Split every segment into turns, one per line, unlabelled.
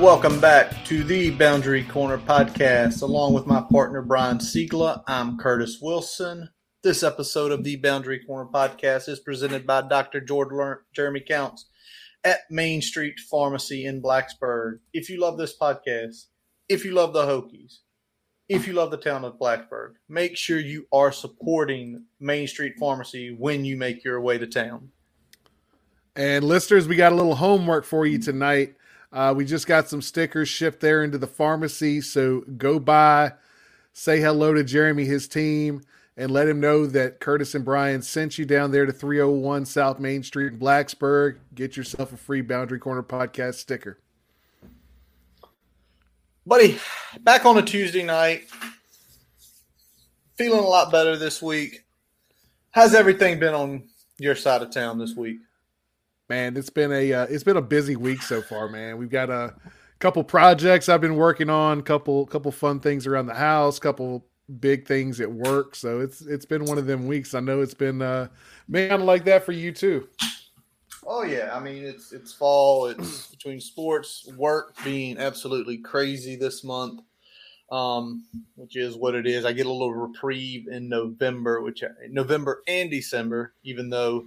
Welcome back to the Boundary Corner podcast. Along with my partner Brian Siegler, I'm Curtis Wilson. This episode of the Boundary Corner podcast is presented by Dr. George Jeremy Counts at Main Street Pharmacy in Blacksburg. If you love this podcast, if you love the Hokies, if you love the town of Blacksburg, make sure you are supporting Main Street Pharmacy when you make your way to town.
And listeners, we got a little homework for you tonight. Uh, we just got some stickers shipped there into the pharmacy. So go by, say hello to Jeremy, his team, and let him know that Curtis and Brian sent you down there to 301 South Main Street in Blacksburg. Get yourself a free Boundary Corner podcast sticker.
Buddy, back on a Tuesday night. Feeling a lot better this week. How's everything been on your side of town this week?
Man, it's been a uh, it's been a busy week so far, man. We've got a couple projects I've been working on, couple couple fun things around the house, couple big things at work. So it's it's been one of them weeks. I know it's been uh man like that for you too.
Oh yeah, I mean it's it's fall. It's between sports, work being absolutely crazy this month, um, which is what it is. I get a little reprieve in November, which November and December, even though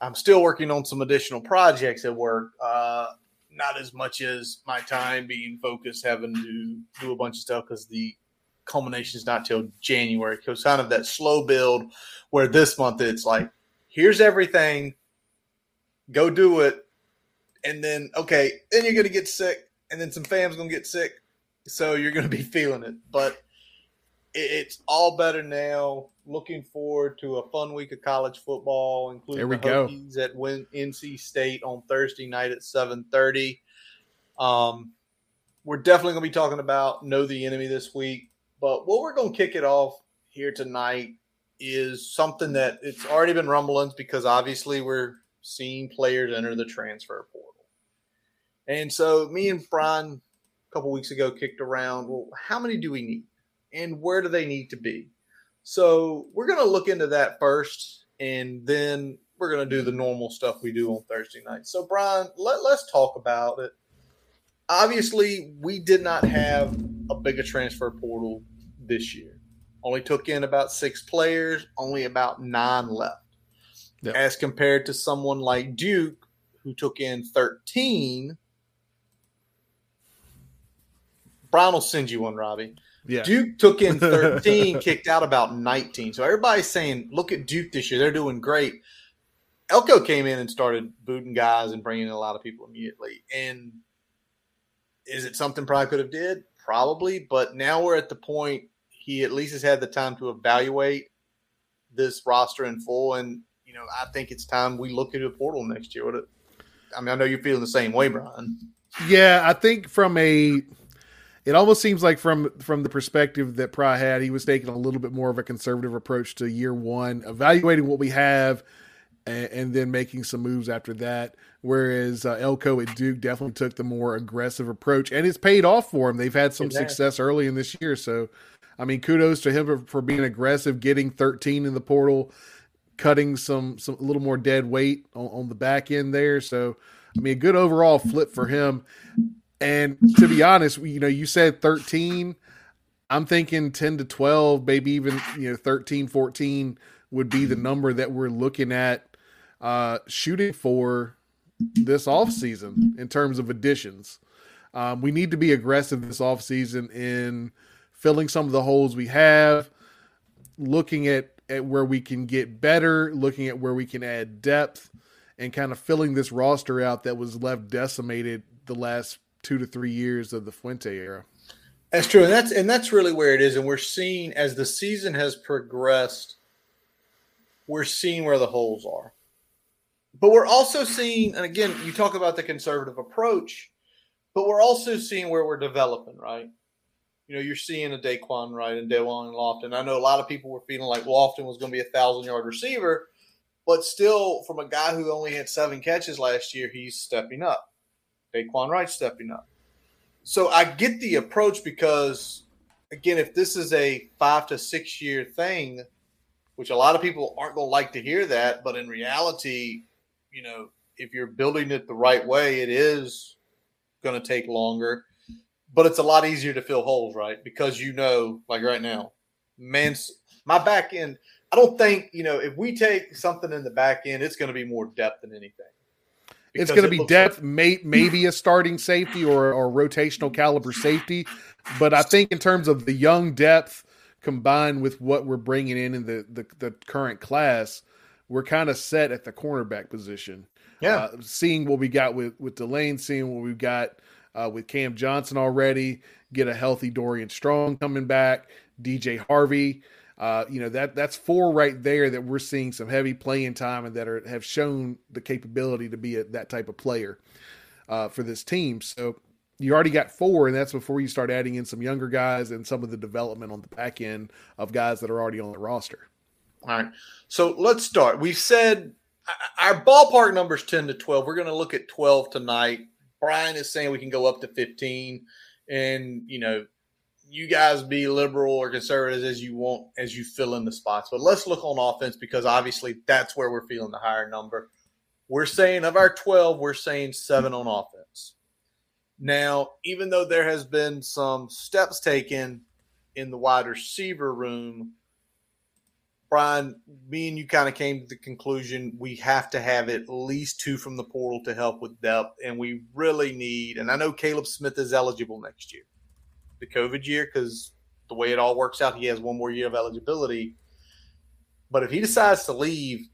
I'm still working on some additional projects at work. Uh, not as much as my time being focused, having to do a bunch of stuff because the culmination is not till January. Because kind of that slow build, where this month it's like, here's everything, go do it, and then okay, then you're gonna get sick, and then some fam's gonna get sick, so you're gonna be feeling it. But it's all better now. Looking forward to a fun week of college football, including there we the Hokies go. at Win- NC State on Thursday night at seven thirty. Um, we're definitely going to be talking about know the enemy this week, but what we're going to kick it off here tonight is something that it's already been rumblings because obviously we're seeing players enter the transfer portal, and so me and Brian a couple weeks ago kicked around. Well, how many do we need? And where do they need to be? So we're going to look into that first, and then we're going to do the normal stuff we do on Thursday night. So, Brian, let, let's talk about it. Obviously, we did not have a bigger transfer portal this year. Only took in about six players, only about nine left. Yep. As compared to someone like Duke, who took in 13. Brian will send you one, Robbie. Yeah. Duke took in 13, kicked out about 19. So everybody's saying, look at Duke this year. They're doing great. Elko came in and started booting guys and bringing in a lot of people immediately. And is it something probably could have did? Probably. But now we're at the point he at least has had the time to evaluate this roster in full. And, you know, I think it's time we look at a portal next year. What I mean, I know you're feeling the same way, Brian.
Yeah, I think from a it almost seems like from from the perspective that Pry had, he was taking a little bit more of a conservative approach to year one, evaluating what we have, and, and then making some moves after that. Whereas uh, Elko at Duke definitely took the more aggressive approach, and it's paid off for him. They've had some success early in this year, so I mean, kudos to him for, for being aggressive, getting 13 in the portal, cutting some some a little more dead weight on, on the back end there. So I mean, a good overall flip for him. And to be honest, you know, you said 13. I'm thinking 10 to 12, maybe even, you know, 13, 14 would be the number that we're looking at uh, shooting for this offseason in terms of additions. Um, we need to be aggressive this offseason in filling some of the holes we have, looking at, at where we can get better, looking at where we can add depth, and kind of filling this roster out that was left decimated the last two to three years of the Fuente era.
That's true, and that's and that's really where it is. And we're seeing as the season has progressed, we're seeing where the holes are. But we're also seeing, and again, you talk about the conservative approach, but we're also seeing where we're developing, right? You know, you're seeing a Daquan Wright and Da'Wain Lofton. I know a lot of people were feeling like Lofton was going to be a thousand yard receiver, but still, from a guy who only had seven catches last year, he's stepping up. Daquan Wright stepping up. So I get the approach because, again, if this is a five to six year thing, which a lot of people aren't going to like to hear that, but in reality, you know, if you're building it the right way, it is going to take longer, but it's a lot easier to fill holes, right? Because you know, like right now, man's my back end. I don't think you know if we take something in the back end, it's going to be more depth than anything.
Because it's going to be depth, like- may, maybe a starting safety or or rotational caliber safety, but I think in terms of the young depth combined with what we're bringing in in the the, the current class, we're kind of set at the cornerback position.
Yeah, uh,
seeing what we got with with Delane, seeing what we've got uh, with Cam Johnson already, get a healthy Dorian Strong coming back, DJ Harvey. Uh, you know that that's four right there that we're seeing some heavy playing time and that are have shown the capability to be a, that type of player uh, for this team. So you already got four, and that's before you start adding in some younger guys and some of the development on the back end of guys that are already on the roster.
All right. So let's start. We've said our ballpark numbers 10 to 12. We're going to look at 12 tonight. Brian is saying we can go up to 15. And, you know, you guys be liberal or conservative as you want as you fill in the spots. But let's look on offense because obviously that's where we're feeling the higher number. We're saying of our 12, we're saying seven on offense. Now, even though there has been some steps taken in the wide receiver room, Brian, me and you kind of came to the conclusion we have to have at least two from the portal to help with depth, and we really need. And I know Kaleb Smith is eligible next year, the COVID year, because the way it all works out, he has one more year of eligibility. But if he decides to leave,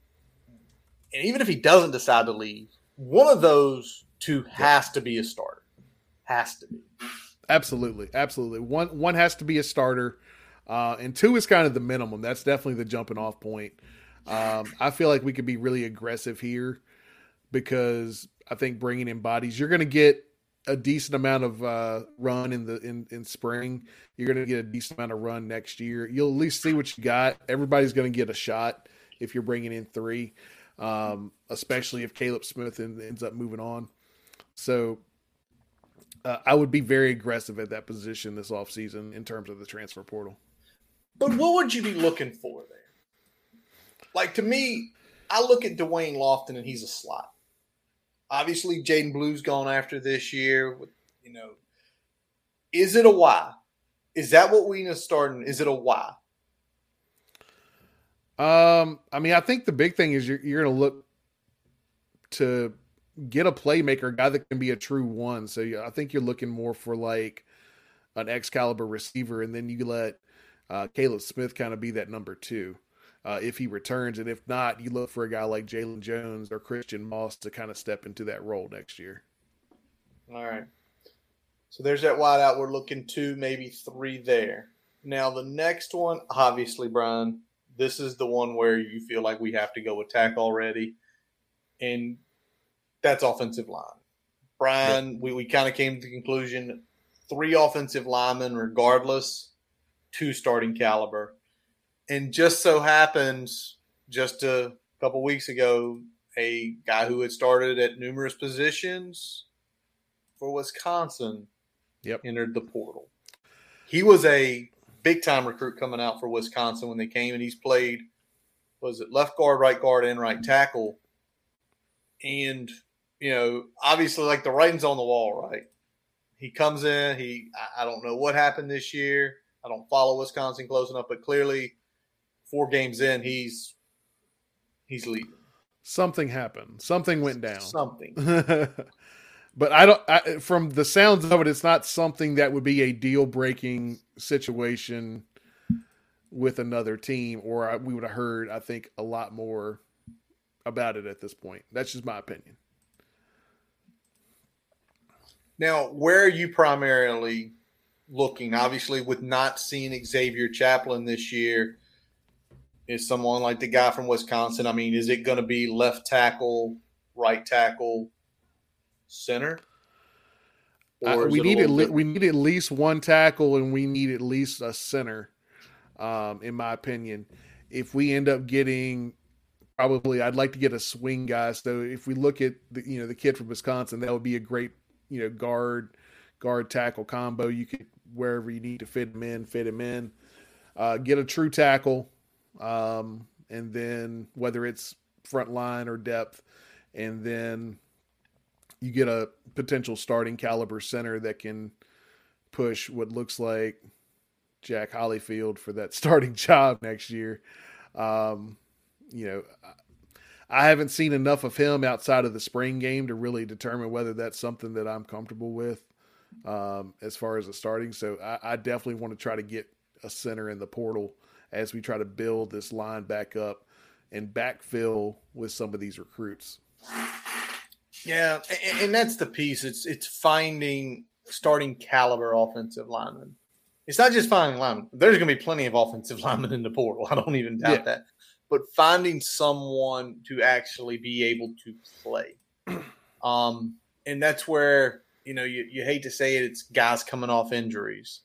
and even if he doesn't decide to leave, one of those two has to be a starter. Has to be.
Absolutely, absolutely. One one has to be a starter, uh, and two is kind of the minimum. That's definitely the jumping off point. Um, I feel like we could be really aggressive here because I think bringing in bodies, you're going to get a decent amount of uh, run in the in, in spring. You're going to get a decent amount of run next year. You'll at least see what you got. Everybody's going to get a shot if you're bringing in three, um, especially if Kaleb Smith ends up moving on. So uh, I would be very aggressive at that position this offseason in terms of the transfer portal.
But what would you be looking for there? Like to me, I look at Da'Wain Lofton and he's a slot. Obviously, Jaden Blue's gone after this year. You know, is it a why? Is that what we need to start? Is it a why?
Um, I mean, I think the big thing is you're you're going to look to get a playmaker, a guy that can be a true one. So I think you're looking more for like an Excalibur receiver, and then you let uh, Kaleb Smith kind of be that number two uh, if he returns, and if not, you look for a guy like Jalen Jones or Christian Moss to kind of step into that role next year.
All right. So there's that wideout. We're looking two, maybe three there. Now the next one, obviously, Brian, this is the one where you feel like we have to go attack already. And that's offensive line. Brian, yeah. we, we kind of came to the conclusion three offensive linemen, regardless, two starting caliber. And just so happens, just a couple weeks ago, a guy who had started at numerous positions for Wisconsin
yep.
entered the portal. He was a big time recruit coming out for Wisconsin when they came, and he's played was it left guard, right guard, and right tackle. And you know, obviously, like the writing's on the wall, right? He comes in. He, I don't know what happened this year. I don't follow Wisconsin close enough, but clearly, four games in, he's he's leaving.
Something happened. Something went down.
Something.
but I don't. I, from the sounds of it, it's not something that would be a deal breaking situation with another team, or I, we would have heard. I think a lot more about it at this point. That's just my opinion.
Now, where are you primarily looking? Obviously, with not seeing Xavier Chaplin this year, is someone like the guy from Wisconsin. I mean, is it going to be left tackle, right tackle, center?
Uh, we need at le- we need at least one tackle and we need at least a center. Um, in my opinion, if we end up getting probably, I'd like to get a swing guy. So if we look at the you know the kid from Wisconsin, that would be a great you know guard guard tackle combo. You could wherever you need to fit him in, fit him in. Uh, get a true tackle, um, and then whether it's front line or depth, and then you get a potential starting caliber center that can push what looks like Jack Hollifield for that starting job next year. Um, you know, I haven't seen enough of him outside of the spring game to really determine whether that's something that I'm comfortable with um, as far as a starting. So I, I definitely want to try to get a center in the portal as we try to build this line back up and backfill with some of these recruits.
Yeah, and, and that's the piece. It's it's finding starting caliber offensive linemen. It's not just finding linemen. There's going to be plenty of offensive linemen in the portal. I don't even doubt yeah. that but finding someone to actually be able to play. Um, and that's where, you know, you, you hate to say it, it's guys coming off injuries.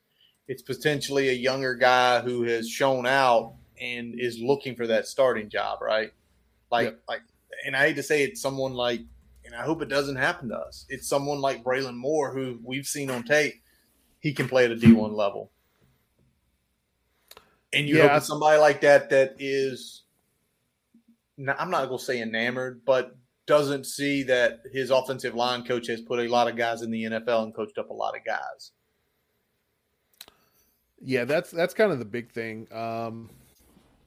It's potentially a younger guy who has shown out and is looking for that starting job, right? Like, yep. like, and I hate to say it's someone like, and I hope it doesn't happen to us. It's someone like Braylon Moore who we've seen on tape. He can play at a D1 level. And you yeah, hope somebody like that that is I'm not going to say enamored, but doesn't see that his offensive line coach has put a lot of guys in the NFL and coached up a lot of guys.
Yeah, that's that's kind of the big thing. Um,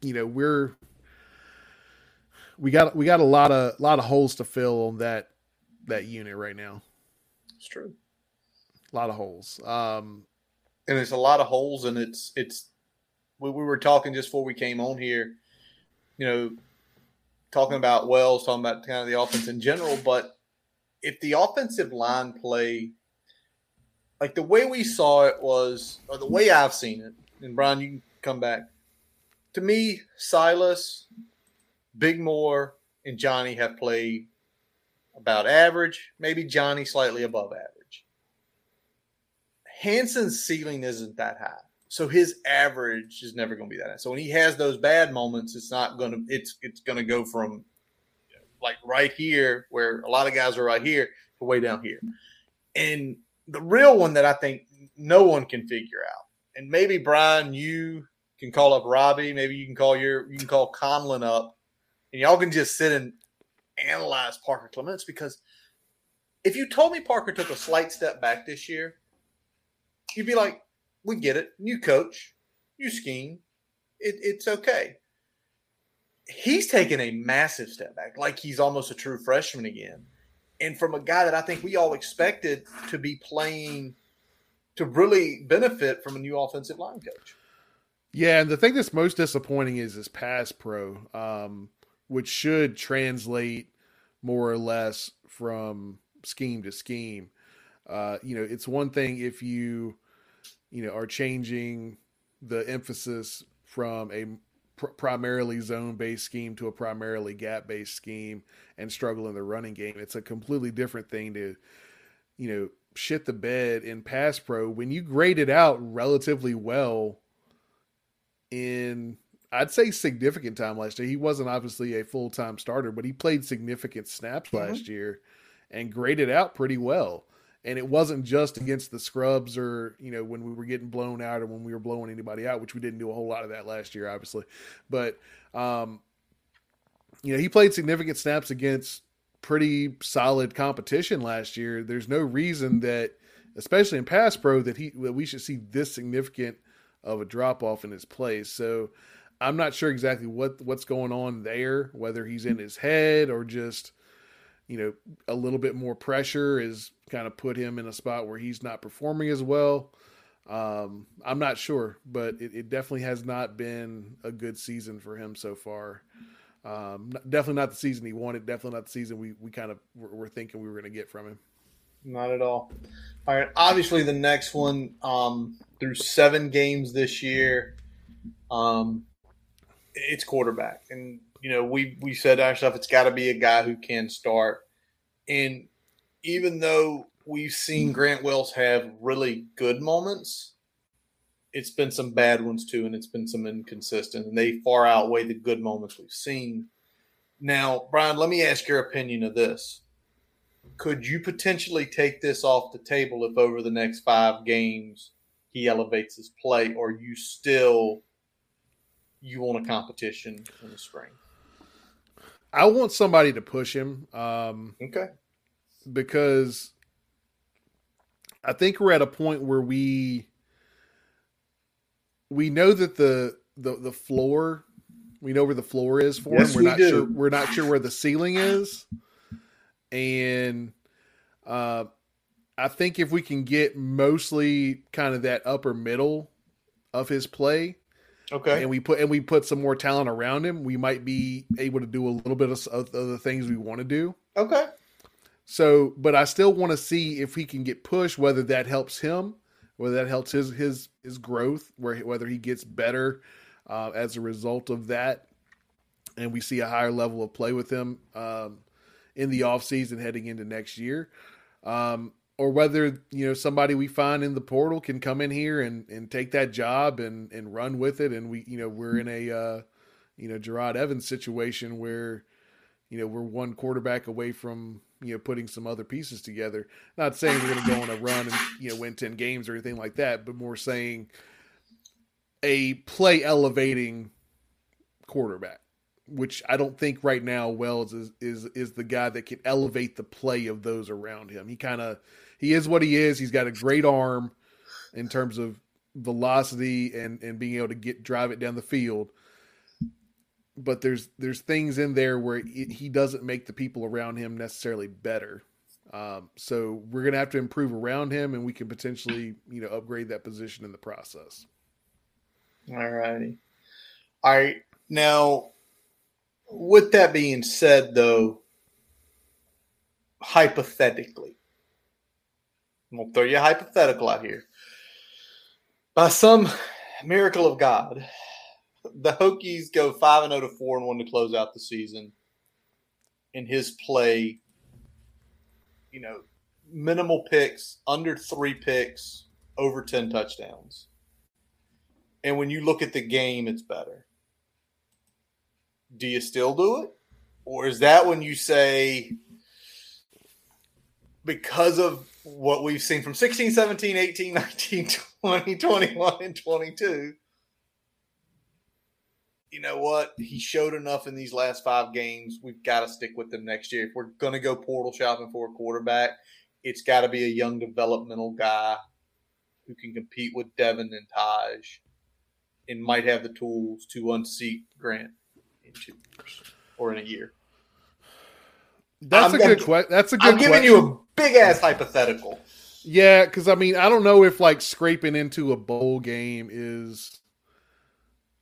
you know, we're we got we got a lot of lot of holes to fill on that that unit right now.
It's true.
A lot of holes. Um,
and it's a lot of holes, and it's it's we, we were talking just before we came on here. You know, talking about Wells, talking about kind of the offense in general, but if the offensive line play, like the way we saw it was, or the way I've seen it, and Brian, you can come back. To me, Silas, Big Moore, and Johnny have played about average, maybe Johnny slightly above average. Hanson's ceiling isn't that high so his average is never going to be that. High. So when he has those bad moments, it's not going to it's it's going to go from like right here where a lot of guys are right here to way down here. And the real one that I think no one can figure out, and maybe Brian, you can call up Robbie, maybe you can call your you can call Conlon up, and y'all can just sit and analyze Parker Clements because if you told me Parker took a slight step back this year, you'd be like, we get it. New coach, new scheme. It, it's okay. He's taken a massive step back, like he's almost a true freshman again. And from a guy that I think we all expected to be playing to really benefit from a new offensive line coach.
Yeah, and the thing that's most disappointing is his pass pro, um, which should translate more or less from scheme to scheme. Uh, you know, it's one thing if you you know, are changing the emphasis from a pr- primarily zone based scheme to a primarily gap based scheme and struggle in the running game. It's a completely different thing to, you know, shit the bed in pass pro when you grade it out relatively well in I'd say significant time last year. He wasn't obviously a full time starter, but he played significant snaps mm-hmm. last year and graded out pretty well and it wasn't just against the scrubs or you know when we were getting blown out or when we were blowing anybody out which we didn't do a whole lot of that last year obviously. But um you know he played significant snaps against pretty solid competition last year. There's no reason that especially in pass pro that he that we should see this significant of a drop off in his play so i'm not sure exactly what what's going on there whether he's in his head or just you know, a little bit more pressure is kind of put him in a spot where he's not performing as well. Um, I'm not sure, but it, it, definitely has not been a good season for him so far. Um, definitely not the season he wanted. Definitely not the season we, we kind of were, thinking we were going to get from him.
Not at all. All right. Obviously, the next one um, through seven games this year, um, it's quarterback, and you know, we we said to ourselves it's got to be a guy who can start. And even though we've seen Grant Wells have really good moments, it's been some bad ones too, and it's been some inconsistent, and they far outweigh the good moments we've seen. Now, Brian, let me ask your opinion of this. Could you potentially take this off the table if over the next five games he elevates his play, or you still you want a competition in the spring?
I want somebody to push him. Um,
okay.
because I think we're at a point where we we know that the the the floor we know where the floor is for
Yes,
him. We're
we
not
do.
sure we're not sure where the ceiling is. And uh I think if we can get mostly kind of that upper middle of his play,
Okay.
and we put and we put some more talent around him, we might be able to do a little bit of, of the things we want to do.
Okay.
So, but I still want to see if he can get pushed, whether that helps him, whether that helps his his his growth, where whether he gets better uh, as a result of that, and we see a higher level of play with him um, in the offseason heading into next year. Um, or whether you know somebody we find in the portal can come in here and, and take that job and, and run with it, and we you know we're in a uh, you know Jerod Evans situation where you know we're one quarterback away from you know putting some other pieces together. Not saying we're going to go on a run and you know win ten games or anything like that, but more saying a play elevating quarterback, which I don't think right now Wells is is is the guy that can elevate the play of those around him. He kind of he is what he is. He's got a great arm in terms of velocity and and being able to get drive it down the field but there's there's things in there where it, he doesn't make the people around him necessarily better. Um, so we're gonna have to improve around him, and we can potentially you know upgrade that position in the process.
All righty. All right. Now, with that being said, though, hypothetically, I'm going to throw you a hypothetical out here. By some miracle of God, the Hokies go 5 and 0 to 4 and 1 to close out the season. In his play, you know, minimal picks, under three picks, over 10 touchdowns and when you look at the game, it's better. Do you still do it? Or is that when you say, because of what we've seen from 16, 17, 18, 19, 20, 21, and 22, you know what? He showed enough in these last five games. We've got to stick with him next year. If we're going to go portal shopping for a quarterback, it's got to be a young developmental guy who can compete with Devin and Tahj and might have the tools to unseat Grant two years or in a year.
That's
I'm
a good question. That's a good
I'm giving
question.
you a big ass hypothetical.
yeah, because I mean I don't know if like scraping into a bowl game is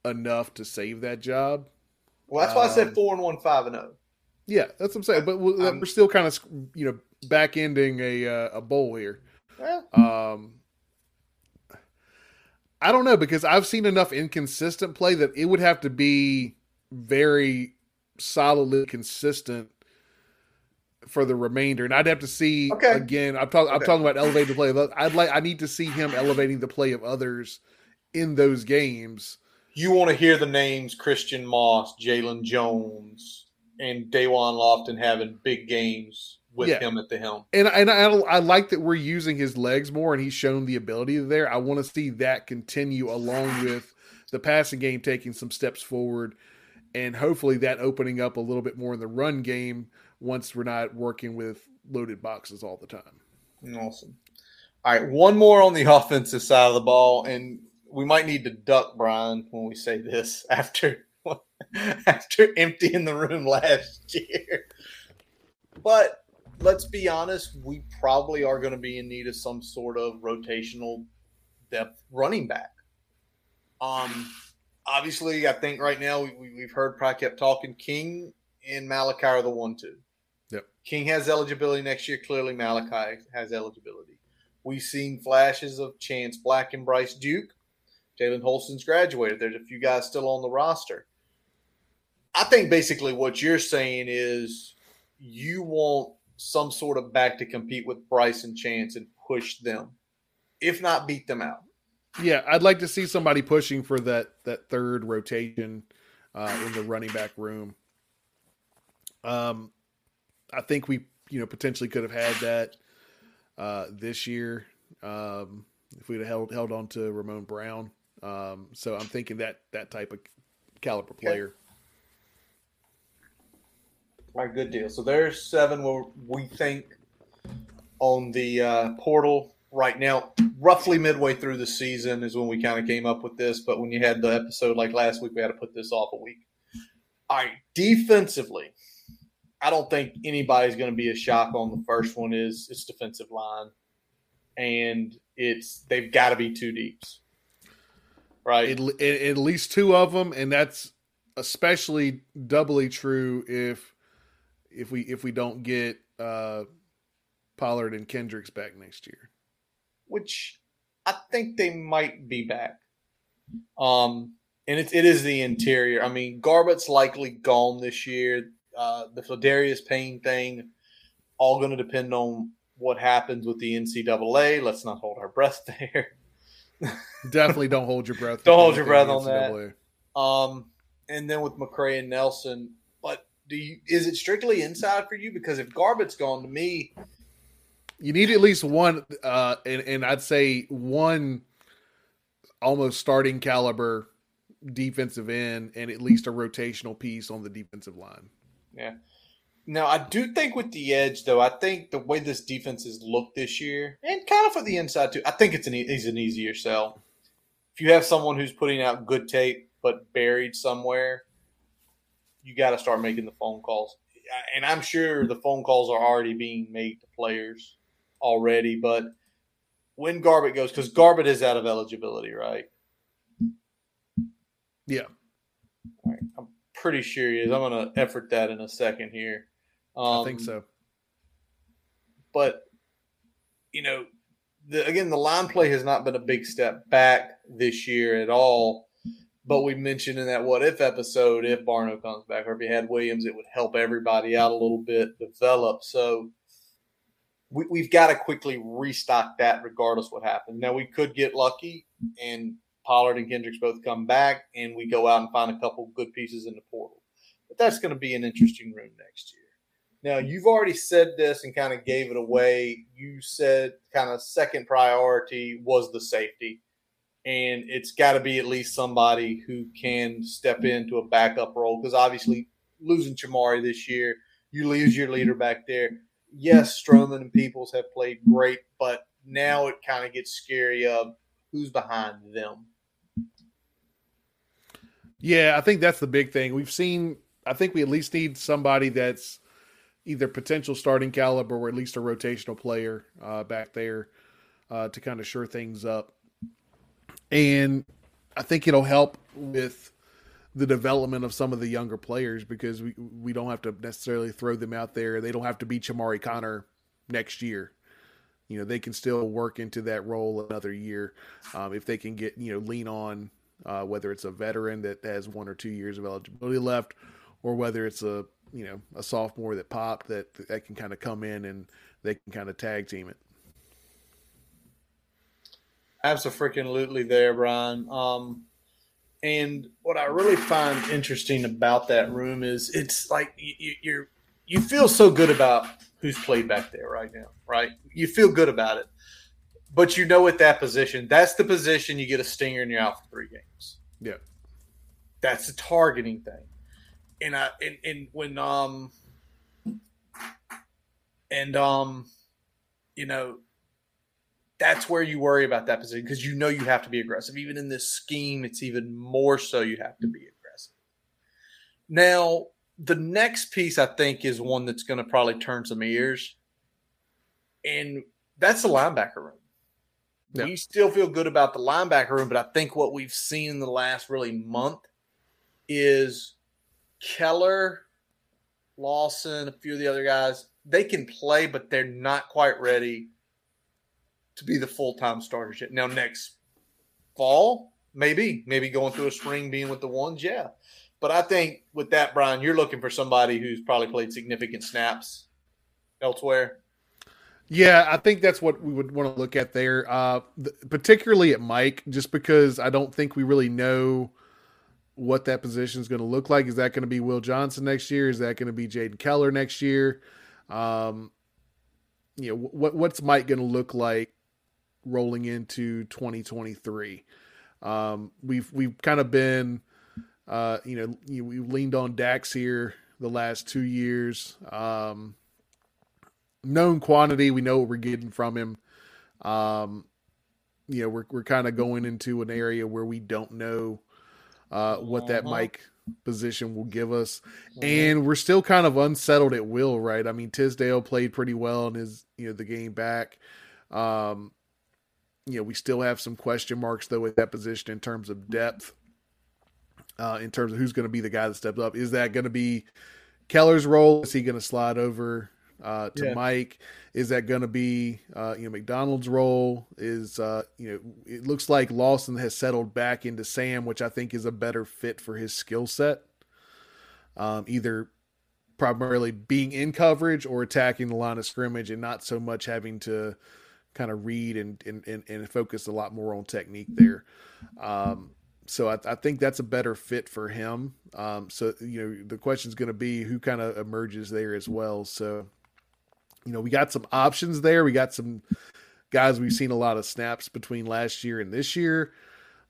enough to save that job.
Well, that's why I said
Um,
four and one, five and oh. zero.
Yeah, that's what I'm saying. But we're,
I'm-
we're still kind of you know back ending a uh, a bowl here.
Well,
Um, I don't know because I've seen enough inconsistent play that it would have to be very solidly consistent for the remainder, and I'd have to see
Okay.
again. I'm talking. I'm
Okay.
talking about elevating the play. of I'd like. I need to see him elevating the play of others in those games.
you want to hear the names Christian Moss, Jalen Jones, and Da'Wain Lofton having big games with
Yeah.
him at the helm.
And and I, I like that we're using his legs more, and he's shown the ability there. I want to see that continue along with the passing game taking some steps forward, and hopefully that opening up a little bit more in the run game once we're not working with loaded boxes all the time.
Awesome. All right, one more on the offensive side of the ball, and we might need to duck Brian when we say this after after emptying the room last year. But let's be honest, we probably are going to be in need of some sort of rotational depth running back. Um, obviously, I think right now we, we, we've heard probably kept talking. King and Malachi are the one two.
Yep.
King has eligibility next year. Clearly, Malachi has eligibility. We've seen flashes of Chance Black and Bryce Duke. Jalen Holston's graduated. There's a few guys still on the roster. I think basically what you're saying is you want some sort of back to compete with Bryce and Chance and push them, if not beat them out.
Yeah, I'd like to see somebody pushing for that that third rotation uh, in the running back room. Um, I think we you know potentially could have had that uh, this year um, if we'd have held held on to Ramon Brown. Um, so I'm thinking that that type of caliber player.
All right, good deal. So there's seven we think on the uh, portal right now. Roughly midway through the season is when we kind of came up with this. But when you had the episode like last week, we had to put this off a week. All right, defensively, I don't think anybody's going to be a shock on the first one. Is it's defensive line, and it's they've got to be two deeps, right?
At, at least two of them, and that's especially doubly true if if we if we don't get uh, Pollard and Kendricks back next year.
Which I think they might be back. Um, and it, it is the interior. I mean, Garbutt's likely gone this year. Uh, the Pheldarius Payne thing, all going to depend on what happens with the NCAA. Let's not hold our breath there.
Definitely don't hold your breath.
don't hold your breath on that. Um, and then with McCray and Nelson, but do you is it strictly inside for you? Because if Garbutt's gone, to me,
you need at least one, uh, and and I'd say one almost starting caliber defensive end, and at least a rotational piece on the defensive line.
Yeah. Now I do think with the edge, though, I think the way this defense has looked this year, and kind of for the inside too, I think it's an he's an easier sell. If you have someone who's putting out good tape but buried somewhere, you got to start making the phone calls. And I'm sure the phone calls are already being made to players already. But when Garbutt goes, because Garbutt is out of eligibility, right?
Yeah.
All right. I'm pretty sure he is. I'm going to effort that in a second here.
Um, I think um, so.
But, you know, the, again, the line play has not been a big step back this year at all. But we mentioned in that what if episode, if Barno comes back or if he had Williams, it would help everybody out a little bit, develop. So we, we've got to quickly restock that regardless what happens. Now we could get lucky and Pollard and Kendricks both come back and we go out and find a couple good pieces in the portal. But that's going to be an interesting room next year. Now, you've already said this and kind of gave it away. You said kind of second priority was the safety and it's got to be at least somebody who can step into a backup role because obviously losing Chamarri this year, you lose your leader back there. Yes, Stroman and Peoples have played great, but now it kind of gets scary of who's behind them.
Yeah, I think that's the big thing. We've seen. I think we at least need somebody that's either potential starting caliber or at least a rotational player uh, back there uh, to kind of shore things up and I think it'll help with the development of some of the younger players because we we don't have to necessarily throw them out there. They don't have to be Chamarri Conner next year. You know, they can still work into that role another year um, if they can get you know lean on uh, whether it's a veteran that has one or two years of eligibility left, or whether it's a you know a sophomore that popped that that can kind of come in and they can kind of tag team it.
Absolutely, there, Brian. Um, and what I really find interesting about that room is it's like you, you're you feel so good about who's played back there right now, right? You feel good about it, but you know at that position, that's the position you get a stinger and you're out for three games.
Yeah,
that's a targeting thing. And I and, and when um and um you know that's where you worry about that position because you know you have to be aggressive. Even in this scheme, it's even more so you have to be aggressive. Now, the next piece I think is one that's going to probably turn some ears, and that's the linebacker room. Yeah. We still feel good about the linebacker room, but I think what we've seen in the last really month is Keller, Lawson, a few of the other guys. They can play, but they're not quite ready to be the full time starters yet. Now, next fall, maybe, maybe going through a spring being with the ones, yeah. But I think with that, Brian, you're looking for somebody who's probably played significant snaps elsewhere.
Yeah, I think that's what we would want to look at there, uh, particularly at Mike, just because I don't think we really know what that position is going to look like. Is that going to be Will Johnson next year? Is that going to be Jaden Keller next year? Um, you know, what what's Mike going to look like rolling into 2023. Um, we've we've kind of been, uh, you know, we leaned on Dax here the last two years. Um, known quantity. We know what we're getting from him. Um, you know, we're we're kind of going into an area where we don't know uh, what that uh-huh. Mike position will give us, uh-huh. and we're still kind of unsettled at will. Right? I mean, Tisdale played pretty well in his you know the game back. Um, you know, we still have some question marks though at that position in terms of depth. Uh, in terms of who's going to be the guy that steps up, is that going to be Keller's role? Is he going to slide over uh, to yeah. Mike? Is that going to be uh, you know McDonald's role? Is uh, you know it looks like Lawson has settled back into Sam, which I think is a better fit for his skill set. Um, either primarily being in coverage or attacking the line of scrimmage, and not so much having to kind of read and and, and, and focus a lot more on technique there. Um, so I, I, think that's a better fit for him. Um, so you know the question is going to be who kind of emerges there as well. So you know, we got some options there. We got some guys we've seen a lot of snaps between last year and this year,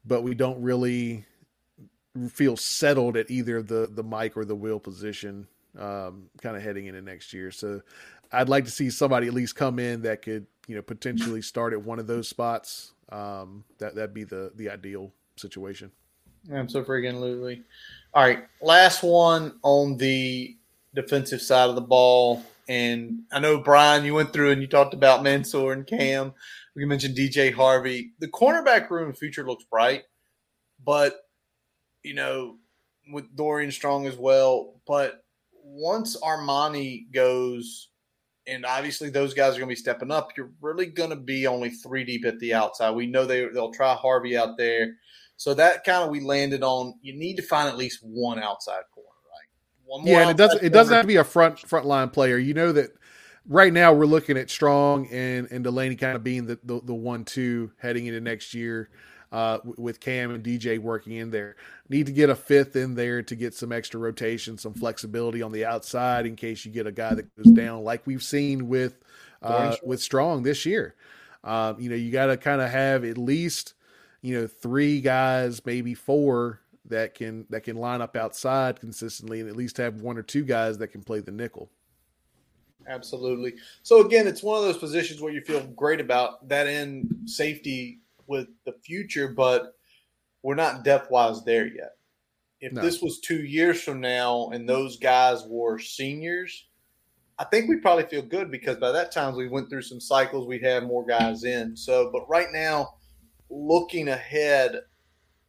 but we don't really feel settled at either the the Mike or the Will position um, kind of heading into next year. So I'd like to see somebody at least come in that could, you know, potentially start at one of those spots. Um, that that'd be the the ideal situation.
I'm so freaking Lulu. All right, last one on the defensive side of the ball. And I know Brian, you went through and you talked about Mansoor and Cam. We mentioned DJ Harvey. The cornerback room future looks bright, but you know, with Dorian Strong as well. But once Armani goes, and obviously those guys are going to be stepping up, you're really going to be only three deep at the outside. We know they they'll try Harvey out there, so that kind of we landed on. You need to find at least one outside corner. Right?
One yeah, and it doesn't it doesn't have to be a front front line player. You know that right now we're looking at Strong and and Delaney kind of being the the, the one two heading into next year. Uh, with Cam and DJ working in there, need to get a fifth in there to get some extra rotation, some flexibility on the outside in case you get a guy that goes down, like we've seen with uh, with Strong this year. Um, you know, you got to kind of have at least you know three guys, maybe four that can that can line up outside consistently and at least have one or two guys that can play the nickel.
Absolutely. So again, it's one of those positions where you feel great about that in safety with the future, but we're not depth wise there yet. If no. this was two years from now and those guys were seniors, I think we probably feel good because by that time we went through some cycles, we'd have more guys in. So, but right now, looking ahead,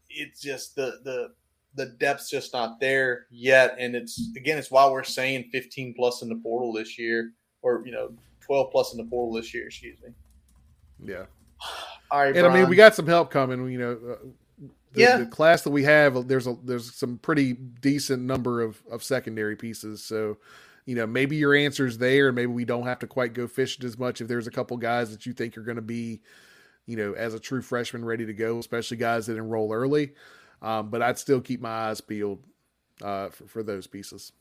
it's just the the the depth's just not there yet. And it's again, it's why we're saying 15 plus in the portal this year, or you know, 12 plus in the portal this year. Excuse me.
Yeah. All right, and Brian. I mean, we got some help coming. You know, uh, the, yeah. the class that we have, there's a there's some pretty decent number of of secondary pieces. So, you know, maybe your answer's there, and maybe we don't have to quite go fishing as much if there's a couple guys that you think are going to be you know, as a true freshman ready to go, especially guys that enroll early. Um, but I'd still keep my eyes peeled uh, for, for those pieces.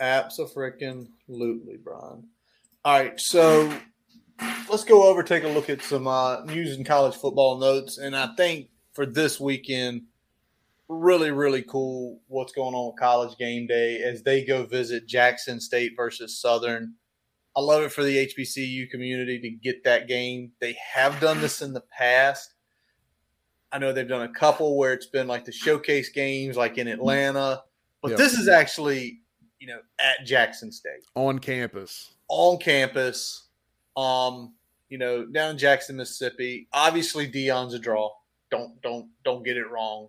Absolutely, Brian. All right, so let's go over take a look at some uh, news and college football notes. And I think for this weekend, really, really cool what's going on with college game day as they go visit Jackson State versus Southern. I love it for the HBCU community to get that game. They have done this in the past. I know they've done a couple where it's been like the showcase games, like in Atlanta, but yep. this is actually, you know, at Jackson State
on campus.
On campus, um, you know, down in Jackson, Mississippi. Obviously, Deion's a draw. Don't don't don't get it wrong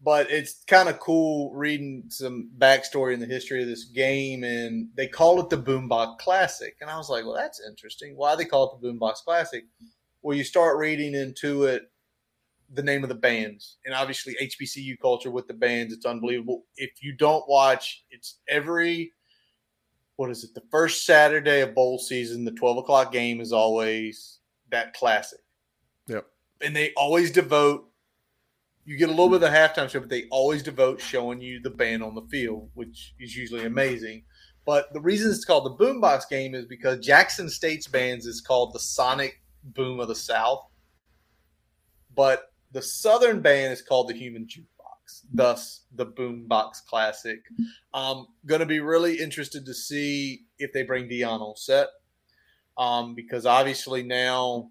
but it's kind of cool reading some backstory in the history of this game. And they call it the Boombox Classic. And I was like, well, that's interesting. Why they call it the Boombox Classic? Well, you start reading into it the name of the bands and obviously HBCU culture with the bands. It's unbelievable. If you don't watch, it's every what is it? The first Saturday of bowl season, the 12 o'clock game is always that classic.
Yep.
And they always devote you get a little bit of the halftime show, but they always devote showing you the band on the field, which is usually amazing. But the reason it's called the Boombox game is because Jackson State's bands is called the Sonic Boom of the South, but the Southern band is called the Human Thus the Boombox Classic. Um, going to be really interested to see if they bring Deion Ullsett, um, because obviously now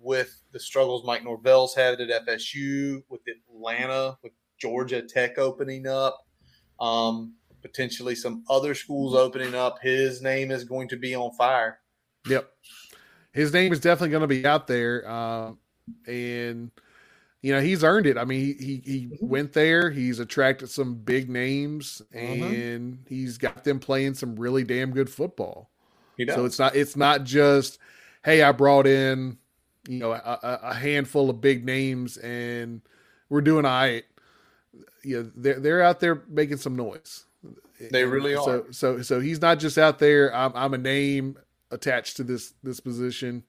with the struggles Mike Norvell's had at FSU, with Atlanta, with Georgia Tech opening up, um, potentially some other schools opening up, his name is going to be on fire.
Yep, his name is definitely going to be out there, uh, and you know he's earned it. I mean, he he, he mm-hmm. went there. He's attracted some big names, mm-hmm. and he's got them playing some really damn good football. You know. So it's not it's not just hey, I brought in you know a, a handful of big names and we're doing all right. You know, they're they're out there making some noise.
They really
are. So so so he's not just out there. I'm I'm a name attached to this this position.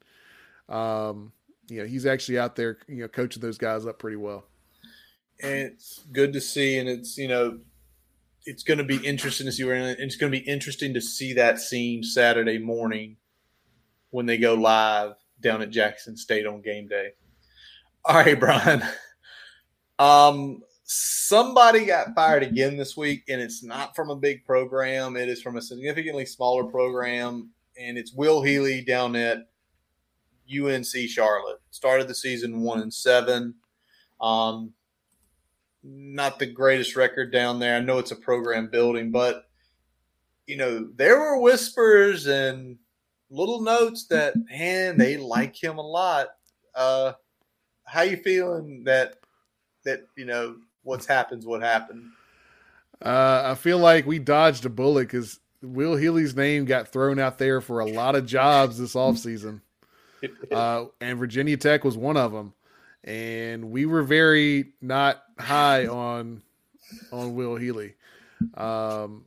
Um, you know, he's actually out there, you know, coaching those guys up pretty well.
And it's good to see, and it's you know, it's going to be interesting to see where it's going to be interesting to see that scene Saturday morning when they go live down at Jackson State on game day. All right, Brian. Um, somebody got fired again this week, and it's not from a big program. It is from a significantly smaller program, and it's Will Healy down at UNC Charlotte. Started the season one and seven. Um, not the greatest record down there. I know it's a program building, but you know there were whispers and little notes that man they like him a lot. Uh, how you feeling that that you know what's happens what happened?
Uh, I feel like we dodged a bullet because Will Healy's name got thrown out there for a lot of jobs this offseason. Uh, and Virginia Tech was one of them. And we were very not high on on Will Healy. Um,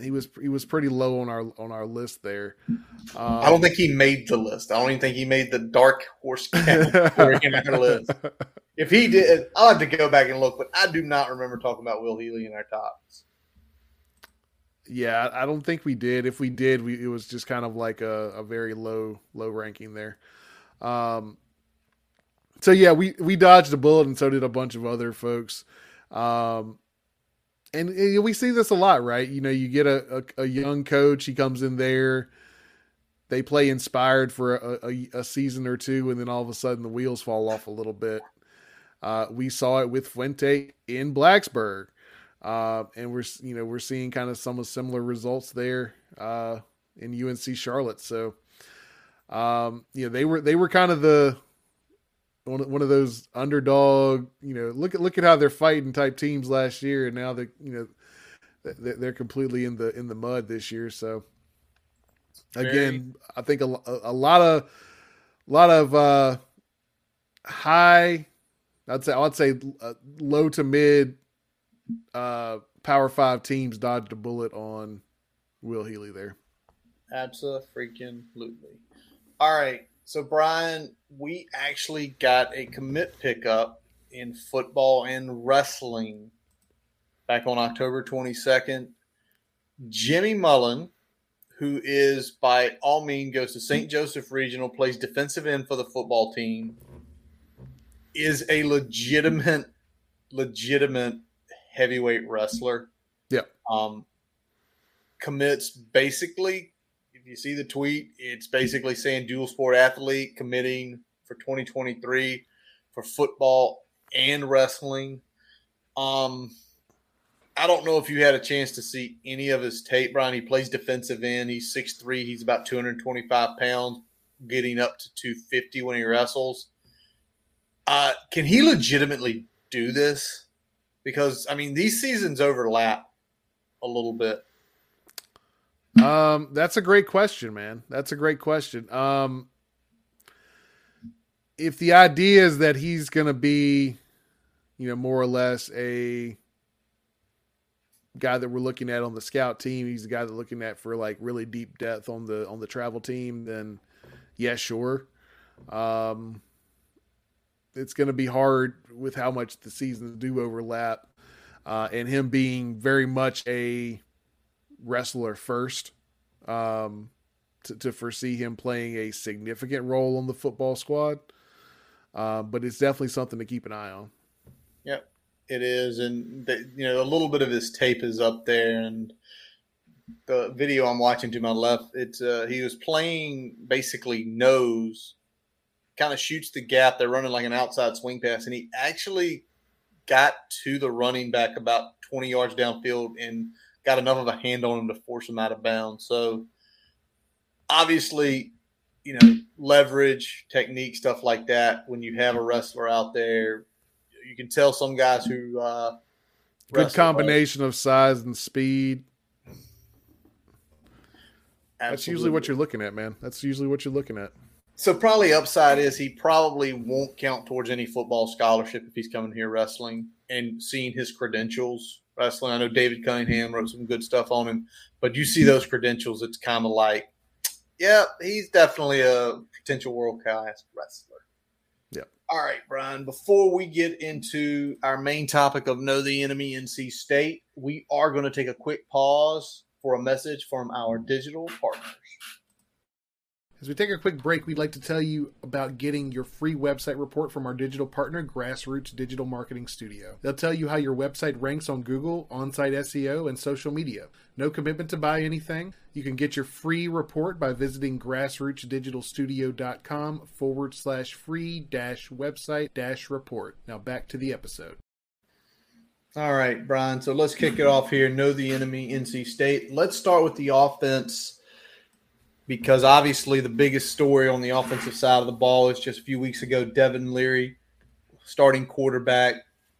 he was he was pretty low on our on our list there. Um,
I don't think he made the list. I don't even think he made the dark horse count list. If he did, I'll have to go back and look, but I do not remember talking about Will Healy in our tops.
Yeah, I don't think we did. If we did, we it was just kind of like a, a very low low ranking there. Um, so yeah, we we dodged a bullet, and so did a bunch of other folks. Um, and, and we see this a lot, right? You know, you get a, a, a, young coach, he comes in there, they play inspired for a, a, a, season or two, and then all of a sudden the wheels fall off a little bit. Uh, we saw it with Fuente in Blacksburg, uh, and we're you know we're seeing kind of some of similar results there uh, in UNC Charlotte. So, um, you know, they were they were kind of the one, one of those underdog, you know, look at look at how they're fighting type teams last year, and now they, you know, they're completely in the in the mud this year. So again, Very... I think a, a lot of a lot of uh, high, I'd say I'd say uh, low to mid uh, Power Five teams dodged a bullet on Will Healy there.
Absolutely. All right. So, Brian, we actually got a commit pickup in football and wrestling back on October 22nd. Jimmy Mullen, who is by all means goes to St. Joseph Regional, plays defensive end for the football team, is a legitimate, legitimate heavyweight wrestler.
Yeah.
Um, commits basically if you see the tweet, it's basically saying dual sport athlete committing for 2023 for football and wrestling. Um, I don't know if you had a chance to see any of his tape, Brian. He plays defensive end. He's 6'3, he's about 225 pounds, getting up to 250 when he wrestles. Uh, can he legitimately do this? Because, I mean, these seasons overlap a little bit.
Um, that's a great question, man. That's a great question. Um, if the idea is that he's going to be, you know, more or less a guy that we're looking at on the scout team, he's the guy that looking at for like really deep depth on the on the travel team, then yeah, sure. Um, it's going to be hard with how much the seasons do overlap, uh, and him being very much a wrestler first um, to, to, foresee him playing a significant role on the football squad. Uh, but it's definitely something to keep an eye on.
Yep. It is, and the, you know a little bit of his tape is up there, and the video I'm watching to my left, it's uh, he was playing basically nose, kind of shoots the gap. They're running like an outside swing pass, and he actually got to the running back about 20 yards downfield and got enough of a hand on him to force him out of bounds. So obviously, you know, leverage, technique, stuff like that. When you have a wrestler out there, you can tell some guys who uh,
good combination of size and speed. Absolutely. That's usually what you're looking at, man. That's usually what you're looking at.
So probably upside is he probably won't count towards any football scholarship if he's coming here wrestling and seeing his credentials wrestling. I know David Cunningham wrote some good stuff on him, but you see those credentials, it's kind of like, yeah, he's definitely a potential world class wrestler.
Yeah.
All right, Brian. Before we get into our main topic of know the enemy NC State, we are going to take a quick pause for a message from our digital partners.
As we take a quick break, we'd like to tell you about getting your free website report from our digital partner, Grassroots Digital Marketing Studio. They'll tell you how your website ranks on Google, on site SEO, and social media. No commitment to buy anything. You can get your free report by visiting grassrootsdigitalstudio.com forward slash free dash website dash report. Now back to the episode.
All right, Brian. So let's kick it off here. Know the enemy, NC State. Let's start with the offense because obviously the biggest story on the offensive side of the ball is just a few weeks ago, Devin Leary, starting quarterback,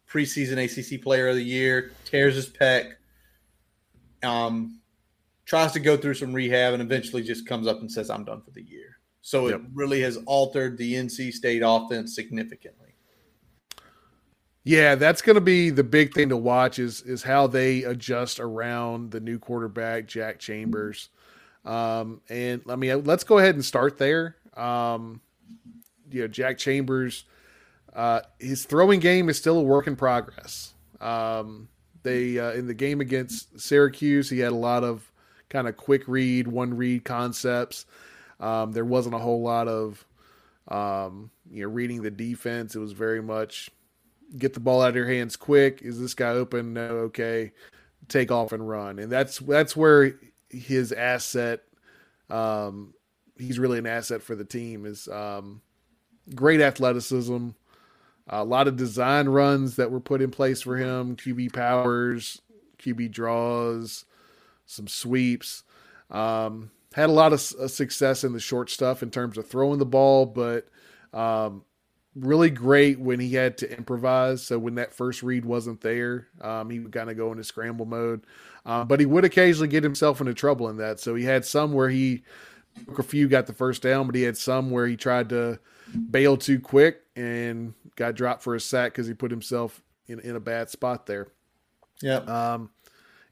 preseason ACC Player of the Year, tears his pec, um, tries to go through some rehab, and eventually just comes up and says, "I'm done for the year." So yep. it really has altered the NC State offense significantly.
Yeah, that's going to be the big thing to watch is is how they adjust around the new quarterback Jack Chambers. Um, and I mean, let's go ahead and start there. Um, you know, Jack Chambers, uh, his throwing game is still a work in progress. Um, they uh, in the game against Syracuse, he had a lot of kind of quick read, one read concepts. Um, there wasn't a whole lot of um, you know reading the defense. It was very much get the ball out of your hands quick. Is this guy open? No, okay. Take off and run, and that's that's where his asset. Um, he's really an asset for the team. Is um, great athleticism, a lot of design runs that were put in place for him, QB powers, QB draws, some sweeps. Um, had a lot of success in the short stuff in terms of throwing the ball, but um, really great when he had to improvise. So when that first read wasn't there, um, he would kind of go into scramble mode. Uh, but he would occasionally get himself into trouble in that. So he had some where he took a few, got the first down, but he had some where he tried to bail too quick and got dropped for a sack because he put himself in, in a bad spot there.
Yeah.
Um,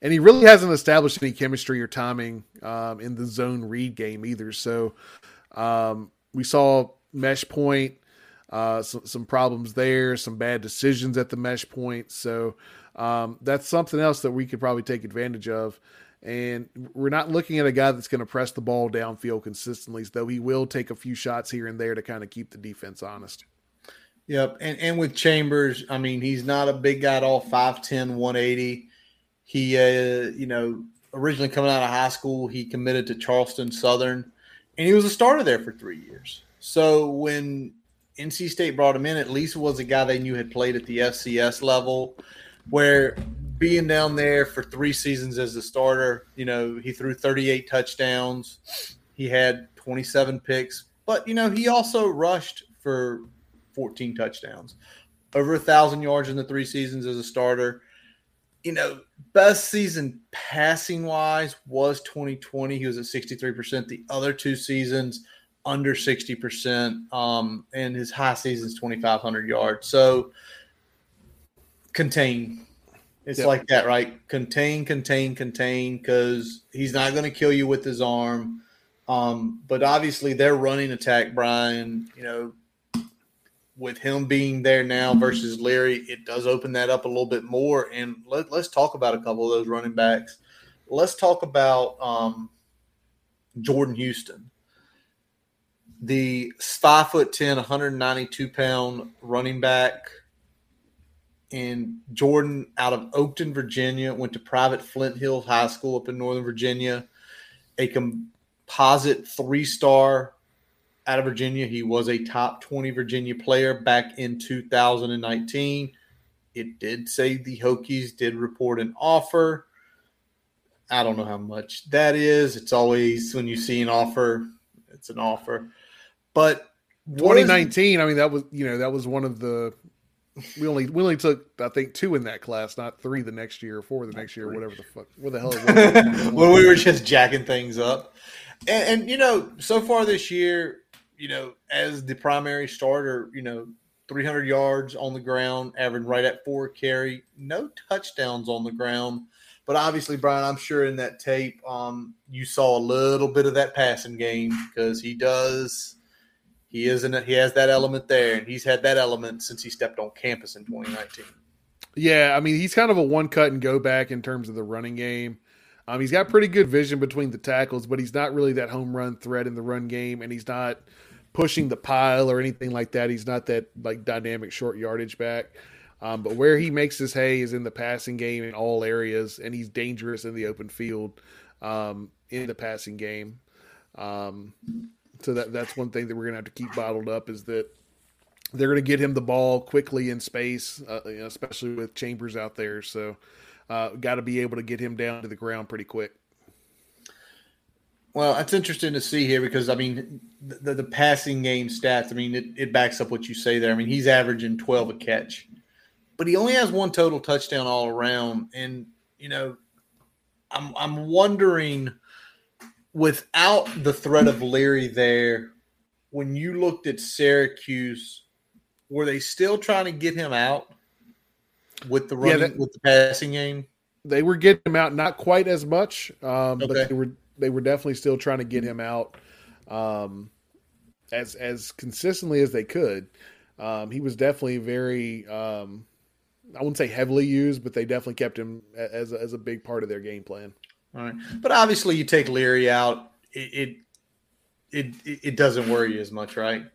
and he really hasn't established any chemistry or timing um, in the zone read game either. So um, we saw mesh point uh, some, some problems there, some bad decisions at the mesh point. So um, that's something else that we could probably take advantage of. And we're not looking at a guy that's going to press the ball downfield consistently, though he will take a few shots here and there to kind of keep the defense honest.
Yep. And, and with Chambers, I mean, he's not a big guy at all, 5'10, 180. He, uh, you know, originally coming out of high school, he committed to Charleston Southern, and he was a starter there for three years. So when NC State brought him in, at least was a guy they knew had played at the FCS level, where being down there for three seasons as a starter, you know, he threw 38 touchdowns. He had 27 picks, but, you know, he also rushed for 14 touchdowns, over a thousand yards in the three seasons as a starter. You know, best season passing wise was 2020. He was at 63%. The other two seasons, under 60%, um, and his high season is 2,500 yards. So contain. It's yep. like that, right? Contain, contain, contain, because he's not going to kill you with his arm. Um, but obviously, their running attack, Brian, you know, with him being there now versus Leary, it does open that up a little bit more. And let, us talk about a couple of those running backs. Let's talk about um, Jordan Houston the five foot 10, 192 pound running back and Jordan out of Oakton, Virginia, went to private Flint Hill High School up in Northern Virginia, a composite three star out of Virginia. He was a top 20 Virginia player back in 2019. It did say the Hokies did report an offer. I don't know how much that is. It's always when you see an offer, it's an offer. But
2019, I mean, that was you know that was one of the we only we only took I think two in that class, not three the next year or four the next year, whatever the fuck, what the hell
it was. when we were just jacking things up, and, and, you know, so far this year, you know, as the primary starter, you know, 300 yards on the ground, averaging right at four carry, no touchdowns on the ground. But obviously, Brian, I'm sure in that tape, um, you saw a little bit of that passing game because he does. He isn't. He has that element there, and he's had that element since he stepped on campus in 2019.
Yeah, I mean, he's kind of a one cut and go back in terms of the running game. Um, he's got pretty good vision between the tackles, but he's not really that home run threat in the run game, and he's not pushing the pile or anything like that. He's not that like dynamic short yardage back. Um, but where he makes his hay is in the passing game in all areas, and he's dangerous in the open field um, in the passing game. Um, so that that's one thing that we're gonna have to keep bottled up is that they're gonna get him the ball quickly in space, uh, you know, especially with Chambers out there. So uh, got to be able to get him down to the ground pretty quick.
Well, it's interesting to see here because I mean the, the passing game stats. I mean it, it backs up what you say there. I mean he's averaging twelve a catch, but he only has one total touchdown all around. And you know, I'm I'm wondering without the threat of Leary there, when you looked at Syracuse, were they still trying to get him out? with the running yeah, that, with the passing game?
They were getting him out, not quite as much, um, okay. but they were they were definitely still trying to get him out um, as as consistently as they could. Um, he was definitely very um, I wouldn't say heavily used, but they definitely kept him as a, as a big part of their game plan.
All right, but obviously you take Leary out, it it it, it doesn't worry you as much, right?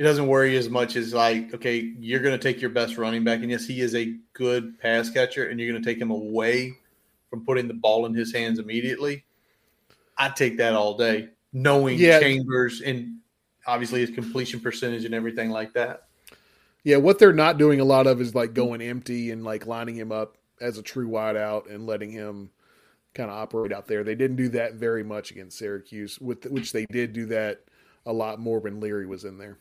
it doesn't worry you as much as like, okay, you're going to take your best running back, and yes, he is a good pass catcher, and you're going to take him away from putting the ball in his hands immediately. I take that all day, knowing yeah. Chambers and obviously his completion percentage and everything like that.
Yeah, what they're not doing a lot of is like going empty and like lining him up as a true wideout and letting him kind of operate out there. They didn't do that very much against Syracuse, with which they did do that a lot more when Leary was in there.